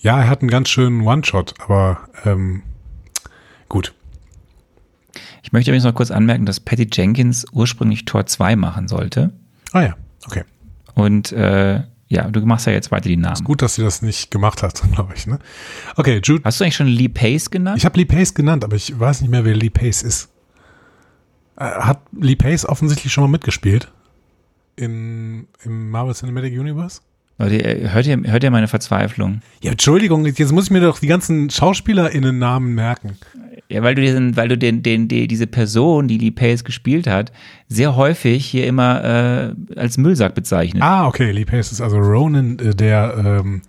Ja, er hat einen ganz schönen One-Shot, aber ähm, gut. Ich möchte übrigens noch kurz anmerken, dass Patty Jenkins ursprünglich Tor 2 machen sollte. Ah ja, okay. Und äh, ja, du machst ja jetzt weiter die Namen. Gut, dass sie das nicht gemacht hat, glaube ich. Ne? Okay, Jude. Hast du eigentlich schon Lee Pace genannt? Ich habe Lee Pace genannt, aber ich weiß nicht mehr, wer Lee Pace ist. Äh, Hat Lee Pace offensichtlich schon mal mitgespielt? In, Im Marvel Cinematic Universe? Leute, hört ihr, hört ihr meine Verzweiflung? Ja, Entschuldigung, jetzt muss ich mir doch die ganzen SchauspielerInnen-Namen merken. Ja, weil du diesen, weil du den, den, die, diese Person, die Lee Pace gespielt hat, sehr häufig hier immer äh, als Müllsack bezeichnet. Ah, okay, Lee Pace ist also Ronan, äh, der ähm,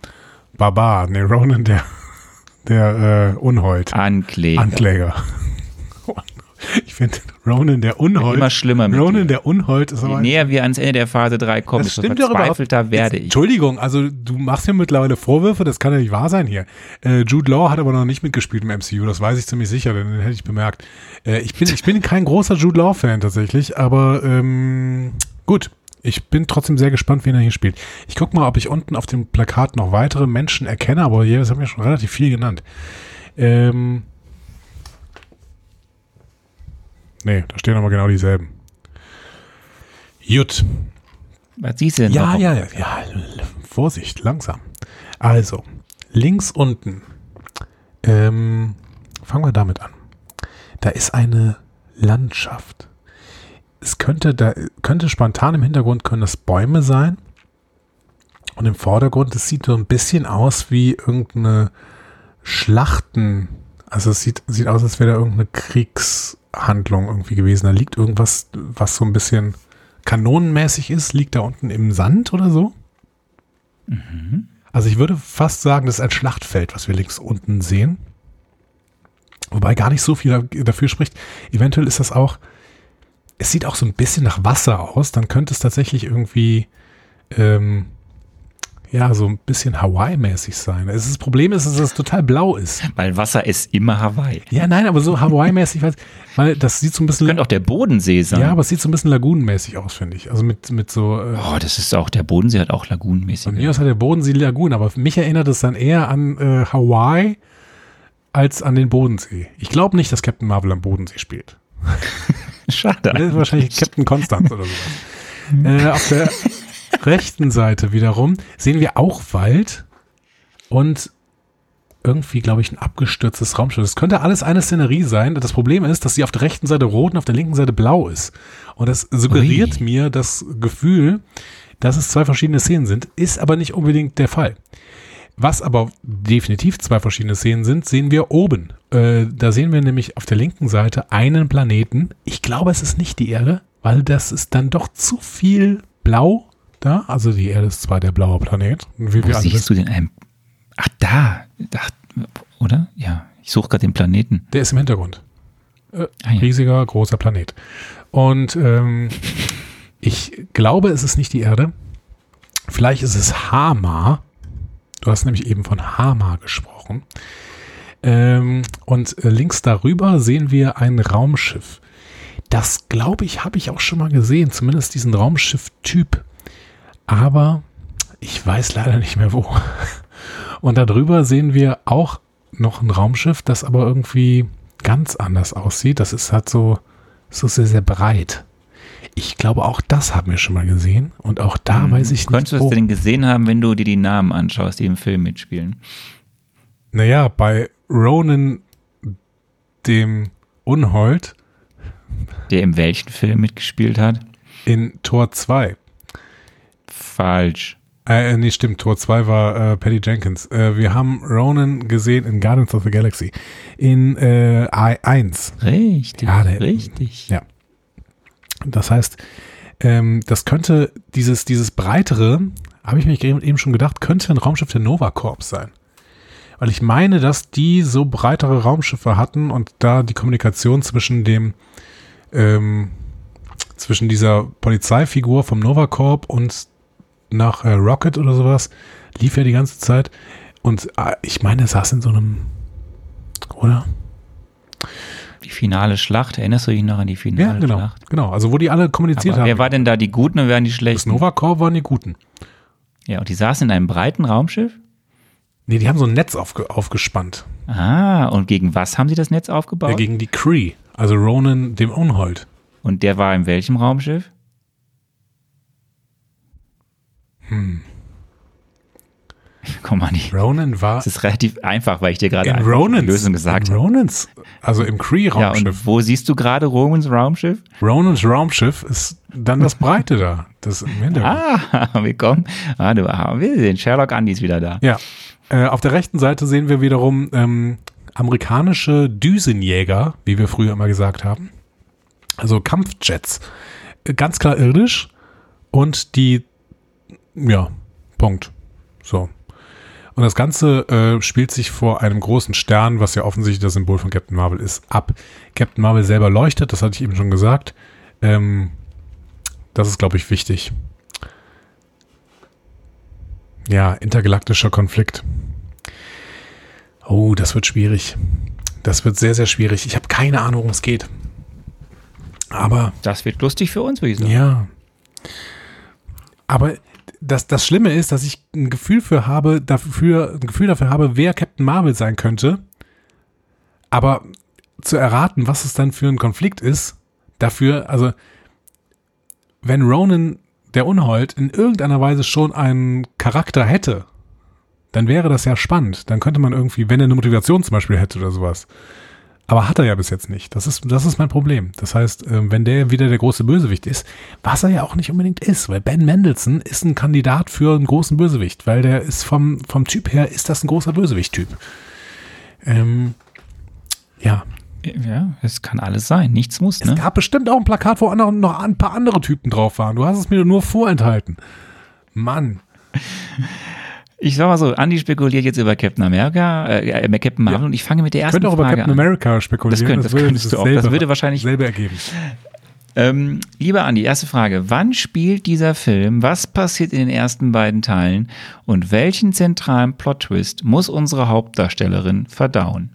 Barbar, ne, Ronan, der, der äh, Unhold, Ankläger. Ankläger. Ich finde Ronan, der Unhold, Immer schlimmer mit Ronan, dir. der Unhold ist Je aber näher wir ans Ende der Phase 3 kommen, Das desto verzweifelter werde ich. Entschuldigung, also du machst mir mittlerweile Vorwürfe, das kann ja nicht wahr sein hier. Äh, Jude Law hat aber noch nicht mitgespielt im MCU, das weiß ich ziemlich sicher, denn den hätte ich bemerkt. Äh, ich, bin, ich bin kein großer Jude Law-Fan tatsächlich, aber ähm, gut. Ich bin trotzdem sehr gespannt, wen er hier spielt. Ich guck mal, ob ich unten auf dem Plakat noch weitere Menschen erkenne, aber hier haben wir schon relativ viel genannt. Ähm, nee, da stehen aber genau dieselben. Jut. Was siehst du denn Ja, ja, ja, ja. Vorsicht, langsam. Also, links unten. Ähm, fangen wir damit an. Da ist eine Landschaft. Es könnte, da könnte spontan im Hintergrund können das Bäume sein. Und im Vordergrund, es sieht so ein bisschen aus wie irgendeine Schlachten. Also es sieht, sieht aus, als wäre da irgendeine Kriegshandlung irgendwie gewesen. Da liegt irgendwas, was so ein bisschen kanonenmäßig ist, liegt da unten im Sand oder so. Also ich würde fast sagen, das ist ein Schlachtfeld, was wir links unten sehen. Wobei gar nicht so viel da- dafür spricht. Eventuell ist das auch, es sieht auch so ein bisschen nach Wasser aus. Dann könnte es tatsächlich irgendwie, ähm, ja, so ein bisschen Hawaii-mäßig sein. Es ist, das Problem ist, dass es total blau ist. Weil Wasser ist immer Hawaii. Ja, nein, aber so Hawaii-mäßig, weil, weil das sieht so ein bisschen, Könnte auch der Bodensee sein. ja, aber es sieht so ein bisschen lagunenmäßig aus, finde ich. Also mit, mit so, äh, Oh, das ist auch, der Bodensee hat auch lagunenmäßig. Von mir aus hat der Bodensee Lagun, aber mich erinnert es dann eher an äh, Hawaii als an den Bodensee. Ich glaube nicht, dass Captain Marvel am Bodensee spielt. Schade. Das ist wahrscheinlich Captain Constance oder sowas. äh, auf der rechten Seite wiederum sehen wir auch Wald und irgendwie, glaube ich, ein abgestürztes Raumschiff. Das könnte alles eine Szenerie sein. Das Problem ist, dass sie auf der rechten Seite rot und auf der linken Seite blau ist. Und das suggeriert Ui. mir das Gefühl, dass es zwei verschiedene Szenen sind, ist aber nicht unbedingt der Fall. Was aber definitiv zwei verschiedene Szenen sind, sehen wir oben. Äh, da sehen wir nämlich auf der linken Seite einen Planeten. Ich glaube, es ist nicht die Erde, weil das ist dann doch zu viel blau da. Also die Erde ist zwar der blaue Planet, wie Wo siehst du den? Einem, ach, da. Ach, oder? Ja. Ich suche gerade den Planeten. Der ist im Hintergrund. Ah, ja. Riesiger, großer Planet. Und ähm, ich glaube, es ist nicht die Erde. Vielleicht ist es Hama. Du hast nämlich eben von Hama gesprochen. Ähm, und äh, links darüber sehen wir ein Raumschiff. Das, glaube ich, habe ich auch schon mal gesehen. Zumindest diesen Raumschiff-Typ. Aber ich weiß leider nicht mehr wo. Und darüber sehen wir auch noch ein Raumschiff, das aber irgendwie ganz anders aussieht. Das ist halt so, so sehr, sehr breit. Ich glaube, auch das haben wir schon mal gesehen. Und auch da weiß ich nicht. Könntest du es denn gesehen haben, wenn du dir die Namen anschaust, die im Film mitspielen? Naja, bei Ronan, dem Unhold, Der im welchen Film mitgespielt hat? in Tor 2. Falsch. Äh, nee, stimmt, Tor 2 war äh, Patty Jenkins. Äh, wir haben Ronan gesehen in Guardians of the Galaxy. In äh, 1. Richtig. Ja, der- richtig. Ja. Das heißt, ähm, das könnte dieses, dieses breitere habe ich mich eben schon gedacht, könnte ein Raumschiff der Nova Corps sein. Weil ich meine, dass die so breitere Raumschiffe hatten und da die Kommunikation zwischen dem, ähm, zwischen dieser Polizeifigur vom Nova Corp und nach äh, Rocket oder sowas lief ja die ganze Zeit. Und äh, ich meine, es saß in so einem, oder? Die finale Schlacht, erinnerst du dich noch an die finale Ja, genau. Schlacht? Genau, also wo die alle kommuniziert Aber haben. wer war denn da die Guten und wer waren die das Schlechten? Nova Corps waren die Guten. Ja, und die saßen in einem breiten Raumschiff? Nee, die haben so ein Netz aufge aufgespannt. Ah, und gegen was haben sie das Netz aufgebaut? Ja, gegen die Cree, also Ronan dem Unhold. und der war in welchem Raumschiff? Hm. Komm mal nicht. Ronan war Das ist relativ einfach, weil ich dir gerade die Ronans, Lösung gesagt habe. Ronans, also im Ja, Cree-Raumschiff. und wo siehst du gerade Romans Raumschiff? Ronans Raumschiff ist dann das Breite da. Das im Hintergrund. Ah, willkommen. Ah, du, ah, wir sehen, Sherlock Andy ist wieder da. Ja. Äh, auf der rechten Seite sehen wir wiederum ähm, amerikanische Düsenjäger, wie wir früher immer gesagt haben. Also Kampfjets. Ganz klar irdisch. Und die, ja, Punkt. So. Und das Ganze äh, spielt sich vor einem großen Stern, was ja offensichtlich das Symbol von Captain Marvel ist, ab. Captain Marvel selber leuchtet, das hatte ich eben schon gesagt. Ähm, das ist, glaube ich, wichtig. Ja, intergalaktischer Konflikt. Oh, das wird schwierig. Das wird sehr, sehr schwierig. Ich habe keine Ahnung, worum es geht. Aber Das wird lustig für uns, würde ich sagen. ja. Aber das, das Schlimme ist, dass ich ein Gefühl für habe, dafür, ein Gefühl dafür habe, wer Captain Marvel sein könnte. Aber zu erraten, was es dann für ein Konflikt ist, dafür, also wenn Ronan der Unhold in irgendeiner Weise schon einen Charakter hätte, dann wäre das ja spannend. Dann könnte man irgendwie, wenn er eine Motivation zum Beispiel hätte oder sowas. Aber hat er ja bis jetzt nicht. Das ist, das ist mein Problem. Das heißt, ähm, wenn der wieder der große Bösewicht ist, was er ja auch nicht unbedingt ist, weil Ben Mendelssohn ist ein Kandidat für einen großen Bösewicht, weil der ist vom, vom Typ her, ist das ein großer Bösewicht-Typ. Ähm, ja. Ja, es kann alles sein. Nichts muss, Es ne? gab bestimmt auch ein Plakat, wo noch ein paar andere Typen drauf waren. Du hast es mir nur vorenthalten. Mann. Ich sag mal so, Andy spekuliert jetzt über Captain America, äh, Captain Marvel Ja. und ich fange mit der Ich ersten könnte auch über Frage Captain an. America spekulieren. Das könnt- das würde könntest du auch. dasselbe- Das würde wahrscheinlich- dasselbe ergeben. Ähm, lieber Andi, erste Frage. Wann spielt dieser Film? Was passiert in den ersten beiden Teilen? Und welchen zentralen Plot-Twist muss unsere Hauptdarstellerin verdauen?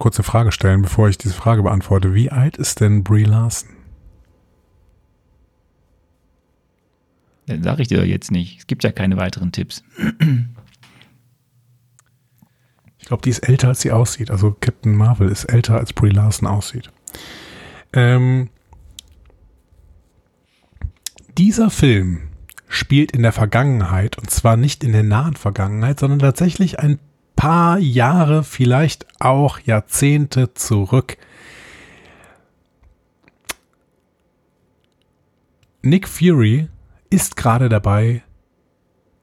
Eine Frage stellen, bevor ich diese Frage beantworte. Wie alt ist denn Brie Larson? Das sage ich dir jetzt nicht. Es gibt ja keine weiteren Tipps. Ich glaube, die ist älter, als sie aussieht. Also Captain Marvel ist älter, als Brie Larson aussieht. Ähm, dieser Film spielt in der Vergangenheit und zwar nicht in der nahen Vergangenheit, sondern tatsächlich ein paar Jahre, vielleicht auch Jahrzehnte zurück. Nick Fury ist gerade dabei,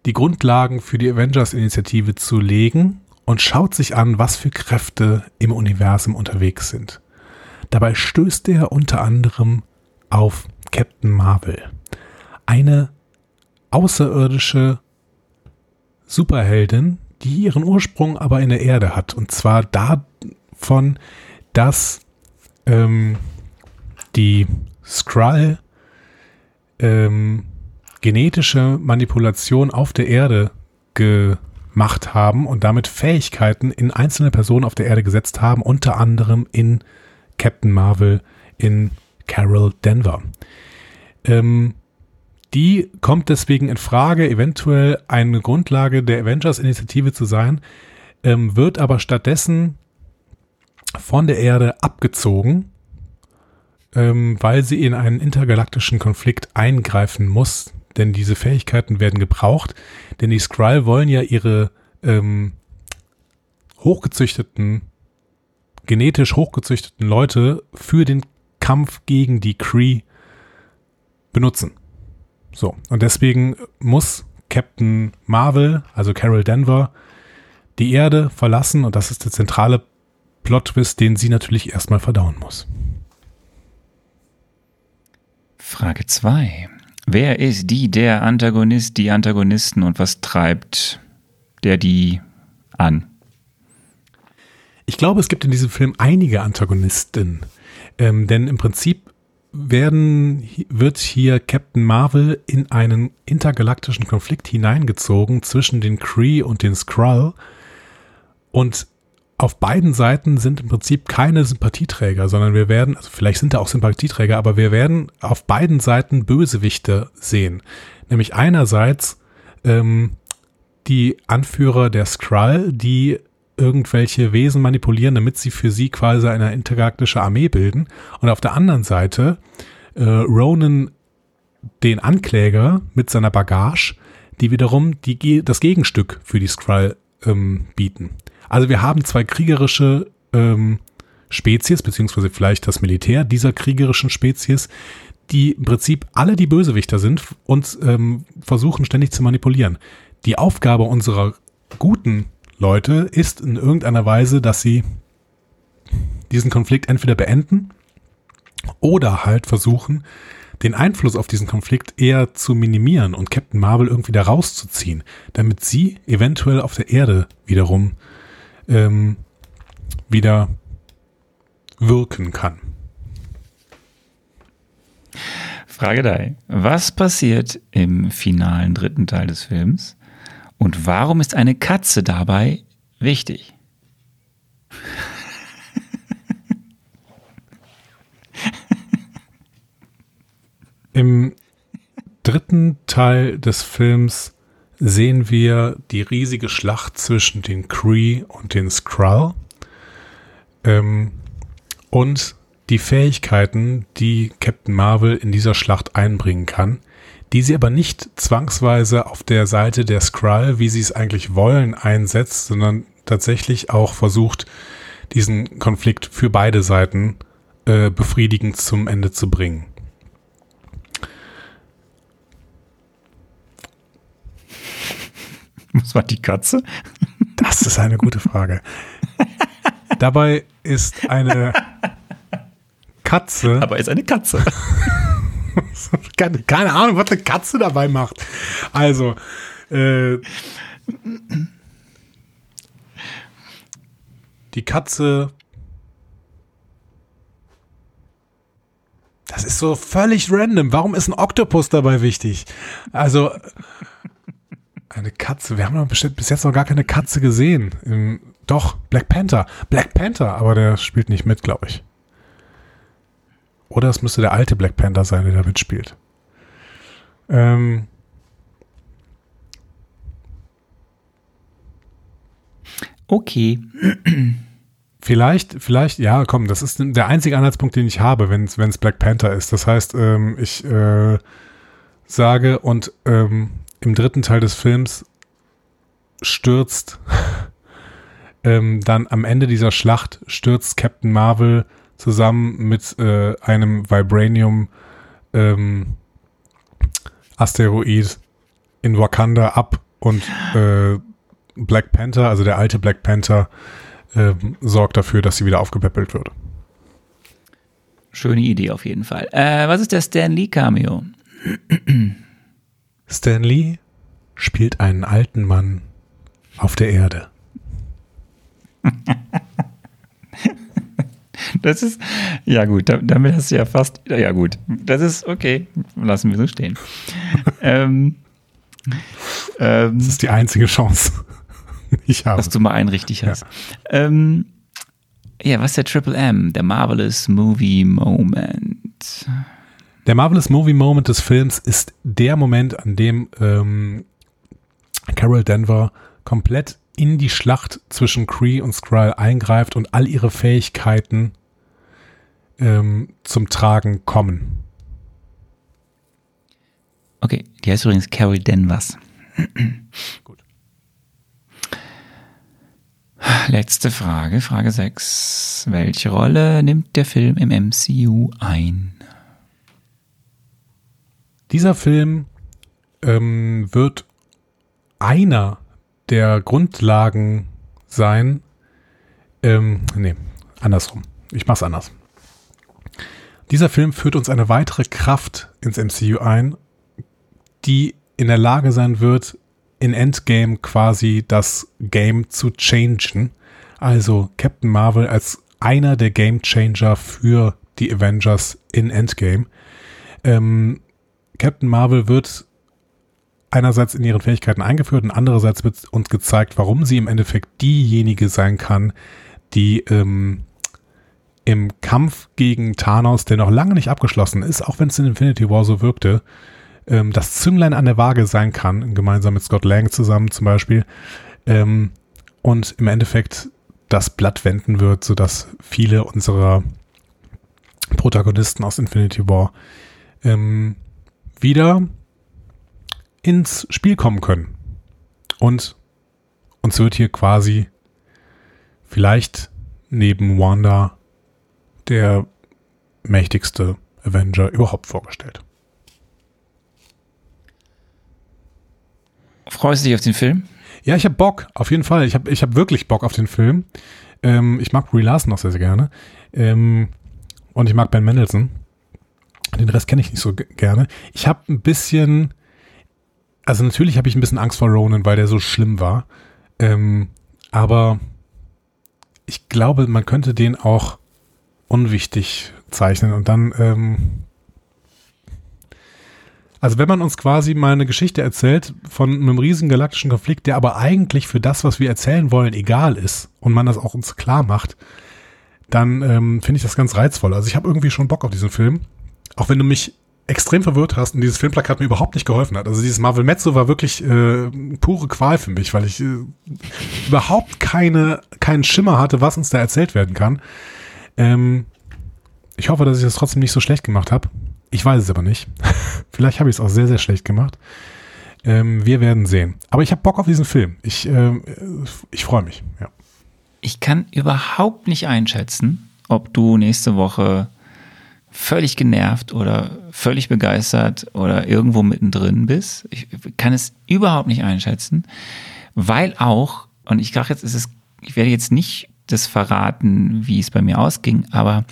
die Grundlagen für die Avengers-Initiative zu legen und schaut sich an, was für Kräfte im Universum unterwegs sind. Dabei stößt er unter anderem auf Captain Marvel, eine außerirdische Superheldin, die ihren Ursprung aber in der Erde hat. Und zwar davon, dass ähm, die Skrull ähm, genetische Manipulation auf der Erde gemacht haben und damit Fähigkeiten in einzelne Personen auf der Erde gesetzt haben, unter anderem in Captain Marvel, in Carol Denver. Ähm, die kommt deswegen in Frage, eventuell eine Grundlage der Avengers-Initiative zu sein, ähm, wird aber stattdessen von der Erde abgezogen, ähm, weil sie in einen intergalaktischen Konflikt eingreifen muss, denn diese Fähigkeiten werden gebraucht, denn die Skrull wollen ja ihre ähm, hochgezüchteten, genetisch hochgezüchteten Leute für den Kampf gegen die Kree benutzen. So, und deswegen muss Captain Marvel, also Carol Denver, die Erde verlassen und das ist der zentrale Plot-Twist, den sie natürlich erstmal verdauen muss. Frage 2. Wer ist die, der Antagonist, die Antagonisten und was treibt der die an? Ich glaube, es gibt in diesem Film einige Antagonisten. Ähm, denn im Prinzip werden, wird hier Captain Marvel in einen intergalaktischen Konflikt hineingezogen zwischen den Kree und den Skrull. Und auf beiden Seiten sind im Prinzip keine Sympathieträger, sondern wir werden, also vielleicht sind da auch Sympathieträger, aber wir werden auf beiden Seiten Bösewichte sehen. Nämlich einerseits ähm, die Anführer der Skrull, die irgendwelche Wesen manipulieren, damit sie für sie quasi eine intergalaktische Armee bilden. Und auf der anderen Seite äh, Ronan den Ankläger mit seiner Bagage, die wiederum die, das Gegenstück für die Skrull ähm, bieten. Also wir haben zwei kriegerische ähm, Spezies, beziehungsweise vielleicht das Militär dieser kriegerischen Spezies, die im Prinzip alle die Bösewichter sind und ähm, versuchen ständig zu manipulieren. Die Aufgabe unserer guten Leute ist in irgendeiner Weise, dass sie diesen Konflikt entweder beenden oder halt versuchen, den Einfluss auf diesen Konflikt eher zu minimieren und Captain Marvel irgendwie da rauszuziehen, damit sie eventuell auf der Erde wiederum ähm, wieder wirken kann. Frage 3. Was passiert im finalen dritten Teil des Films und warum ist eine Katze dabei wichtig? Im dritten Teil des Films sehen wir die riesige Schlacht zwischen den Kree und den Skrull ähm, und die Fähigkeiten, die Captain Marvel in dieser Schlacht einbringen kann, die sie aber nicht zwangsweise auf der Seite der Skrull, wie sie es eigentlich wollen, einsetzt, sondern tatsächlich auch versucht, diesen Konflikt für beide Seiten äh, befriedigend zum Ende zu bringen. Was war die Katze? Das ist eine gute Frage. Dabei ist eine Katze. Aber ist eine Katze. keine, keine, Ahnung, was eine Katze dabei macht. Also, äh, die Katze. Das ist so völlig random. Warum ist ein Oktopus dabei wichtig? Also, eine Katze. Wir haben doch bis jetzt noch gar keine Katze gesehen. Im, doch, Black Panther. Black Panther, aber der spielt nicht mit, glaube ich. Oder es müsste der alte Black Panther sein, der da mitspielt. Ähm. Okay. Vielleicht, vielleicht, ja, komm, das ist der einzige Anhaltspunkt, den ich habe, wenn es Black Panther ist. Das heißt, ähm, ich äh, sage und ähm, im dritten Teil des Films stürzt ähm, dann am Ende dieser Schlacht stürzt Captain Marvel zusammen mit äh, einem Vibranium ähm, Asteroid in Wakanda ab und äh, Black Panther, also der alte Black Panther, äh, sorgt dafür, dass sie wieder aufgepäppelt wird. Schöne Idee auf jeden Fall. Äh, was ist der Stan Lee Cameo? Stan Lee spielt einen alten Mann auf der Erde. Das ist, ja gut, damit hast du ja fast, ja gut, das ist okay, lassen wir so stehen. ähm, ähm, das ist die einzige Chance, ich habe. Dass du mal einen richtig hast. Ja, ähm, ja was ist der Triple M? Der Marvelous Movie Moment. Der Marvelous Movie Moment des Films ist der Moment, an dem ähm, Carol Denver komplett in die Schlacht zwischen Kree und Skrull eingreift und all ihre Fähigkeiten ähm, zum Tragen kommen. Okay, die heißt übrigens Carol Danvers. Gut. Letzte Frage, Frage 6. Welche Rolle nimmt der Film im MCU ein? Dieser Film ähm, wird einer der Grundlagen sein, Ähm, nee, andersrum. Ich mach's anders. Dieser Film führt uns eine weitere Kraft ins MCU ein, die in der Lage sein wird, in Endgame quasi das Game zu changen. Also Captain Marvel als einer der Game Changer für die Avengers in Endgame. Ähm, Captain Marvel wird einerseits in ihren Fähigkeiten eingeführt und andererseits wird uns gezeigt, warum sie im Endeffekt diejenige sein kann, die ähm, im Kampf gegen Thanos, der noch lange nicht abgeschlossen ist, auch wenn es in Infinity War so wirkte, ähm, das Zünglein an der Waage sein kann, gemeinsam mit Scott Lang zusammen zum Beispiel, ähm, und im Endeffekt das Blatt wenden wird, sodass viele unserer Protagonisten aus Infinity War ähm, wieder ins Spiel kommen können. Und uns wird hier quasi vielleicht neben Wanda der mächtigste Avenger überhaupt vorgestellt. Freust du dich auf den Film? Ja, ich habe Bock, auf jeden Fall. Ich habe ich hab wirklich Bock auf den Film. Ähm, ich mag Brie Larson auch sehr, sehr gerne. Ähm, und ich mag Ben Mendelssohn. Den Rest kenne ich nicht so gerne. Ich habe ein bisschen, also natürlich habe ich ein bisschen Angst vor Ronan, weil der so schlimm war. Ähm, aber ich glaube, man könnte den auch unwichtig zeichnen und dann, ähm, also wenn man uns quasi mal eine Geschichte erzählt von einem riesen galaktischen Konflikt, der aber eigentlich für das, was wir erzählen wollen, egal ist und man das auch uns klar macht, dann ähm, finde ich das ganz reizvoll. Also ich habe irgendwie schon Bock auf diesen Film. Auch wenn du mich extrem verwirrt hast und dieses Filmplakat mir überhaupt nicht geholfen hat. Also dieses Marvel Mezzo war wirklich äh, pure Qual für mich, weil ich äh, überhaupt keine, keinen Schimmer hatte, was uns da erzählt werden kann. Ähm, ich hoffe, dass ich das trotzdem nicht so schlecht gemacht habe. Ich weiß es aber nicht. Vielleicht habe ich es auch sehr, sehr schlecht gemacht. Ähm, wir werden sehen. Aber ich habe Bock auf diesen Film. Ich, äh, ich freue mich. Ja. Ich kann überhaupt nicht einschätzen, ob du nächste Woche völlig genervt oder völlig begeistert oder irgendwo mittendrin bist. Ich kann es überhaupt nicht einschätzen, weil auch, und ich dachte jetzt, ist ich werde jetzt nicht das verraten, wie es bei mir ausging, aber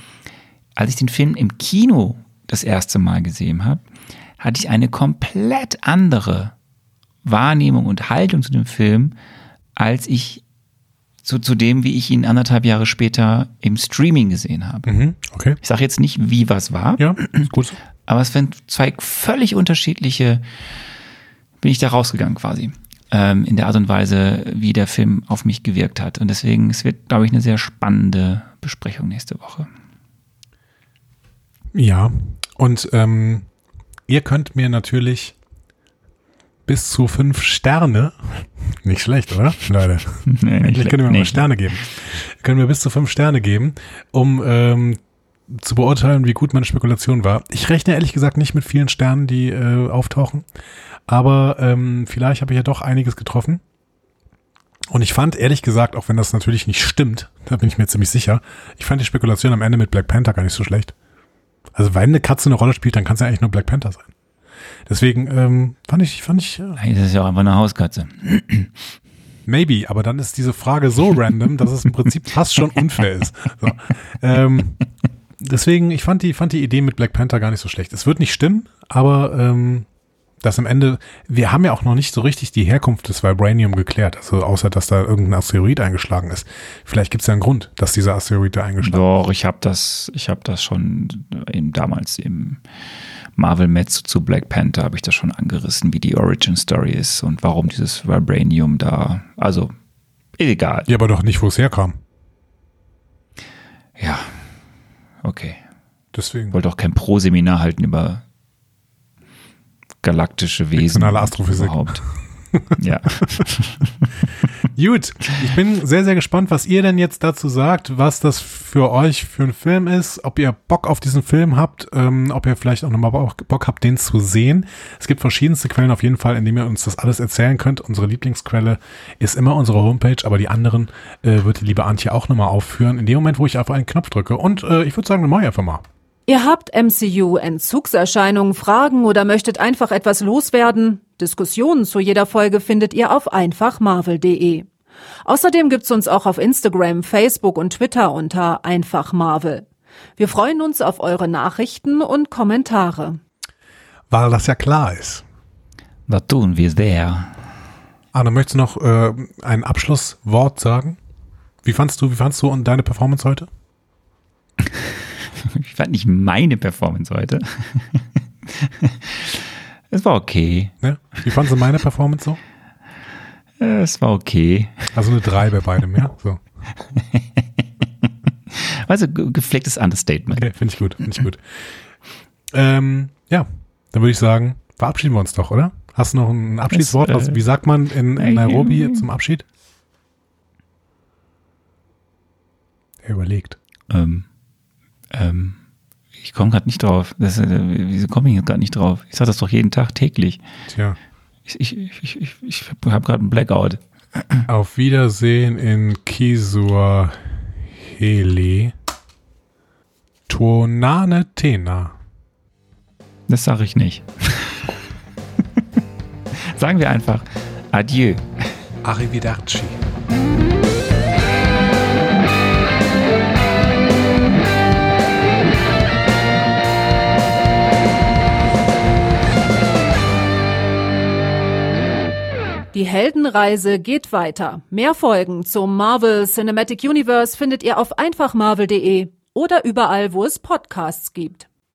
als ich den Film im Kino das erste Mal gesehen habe, hatte ich eine komplett andere Wahrnehmung und Haltung zu dem Film, als ich zu, zu dem, wie ich ihn anderthalb Jahre später im Streaming gesehen habe. Mhm, okay. Ich sage jetzt nicht, wie was war. Ja, gut. Aber es sind zwei völlig unterschiedliche, bin ich da rausgegangen quasi, ähm, in der Art und Weise, wie der Film auf mich gewirkt hat. Und deswegen, es wird, glaube ich, eine sehr spannende Besprechung nächste Woche. Ja, und ähm, ihr könnt mir natürlich bis zu fünf Sterne, nicht schlecht, oder, Leute? Nee, Endlich können wir mal Sterne geben. Können wir bis zu fünf Sterne geben, um ähm, zu beurteilen, wie gut meine Spekulation war. Ich rechne ehrlich gesagt nicht mit vielen Sternen, die äh, auftauchen, aber ähm, vielleicht habe ich ja doch einiges getroffen. Und ich fand ehrlich gesagt, auch wenn das natürlich nicht stimmt, da bin ich mir ziemlich sicher, ich fand die Spekulation am Ende mit Black Panther gar nicht so schlecht. Also wenn eine Katze eine Rolle spielt, dann kann es ja eigentlich nur Black Panther sein. Deswegen ähm, fand ich, fand ich, äh, Eigentlich ist es ja auch einfach eine Hauskatze. maybe, aber dann ist diese Frage so random, dass es im Prinzip fast schon unfair ist. So. Ähm, deswegen, ich fand die, fand die Idee mit Black Panther gar nicht so schlecht. Es wird nicht stimmen, aber ähm, das am Ende, wir haben ja auch noch nicht so richtig die Herkunft des Vibranium geklärt, also außer dass da irgendein Asteroid eingeschlagen ist. Vielleicht gibt es ja einen Grund, dass dieser Asteroid da eingeschlagen Doch, ich habe das, ich habe das schon in, damals im Marvel Metz zu Black Panther habe ich das schon angerissen, wie die Origin Story ist und warum dieses Vibranium da, also egal. ist. Ja, aber doch nicht, wo es herkam. Ja, okay. Deswegen. Ich wollte auch kein Pro-Seminar halten über galaktische Wesen. Astrophysik. Überhaupt. ja. Gut, ich bin sehr, sehr gespannt, was ihr denn jetzt dazu sagt, was das für euch für ein Film ist, ob ihr Bock auf diesen Film habt, ähm, ob ihr vielleicht auch nochmal Bock, Bock habt, den zu sehen. Es gibt verschiedenste Quellen auf jeden Fall, in denen ihr uns das alles erzählen könnt. Unsere Lieblingsquelle ist immer unsere Homepage, aber die anderen äh, wird die liebe Antje auch nochmal aufführen, in dem Moment, wo ich auf einen Knopf drücke. Und äh, ich würde sagen, dann mach ich einfach mal. Ihr habt MCU-Entzugserscheinungen, Fragen oder möchtet einfach etwas loswerden? Diskussionen zu jeder Folge findet ihr auf einfachmarvel.de. Außerdem gibt's uns auch auf Instagram, Facebook und Twitter unter einfach Marvel. Wir freuen uns auf eure Nachrichten und Kommentare. Weil das ja klar ist. Was tun wir sehr? Arne, möchtest du noch äh, ein Abschlusswort sagen? Wie fandst du, wie fandst du und deine Performance heute? Ich fand nicht meine Performance heute. es war okay. Ne? Wie fandst du meine Performance so? Es war okay. Also eine 3 bei beidem, ja? So. Also ge- gepflegtes Understatement. Okay, finde ich gut, finde ich gut. Ähm, ja, dann würde ich sagen, verabschieden wir uns doch, oder? Hast du noch ein Abschiedswort? Was, wie sagt man in, in Nairobi äh, zum Abschied? Er überlegt. Ähm, ähm, ich komme gerade nicht drauf. Das, äh, wieso komme ich jetzt gerade nicht drauf? Ich sage das doch jeden Tag täglich. Tja, Ich, ich, ich, ich, ich habe gerade einen Blackout. auf Wiedersehen in Kiswahili. Tuonane Tena. Das sage ich nicht. Sagen wir einfach Adieu. Arrivederci. Die Heldenreise geht weiter. Mehr Folgen zum Marvel Cinematic Universe findet ihr auf einfachmarvel.de oder überall, wo es Podcasts gibt.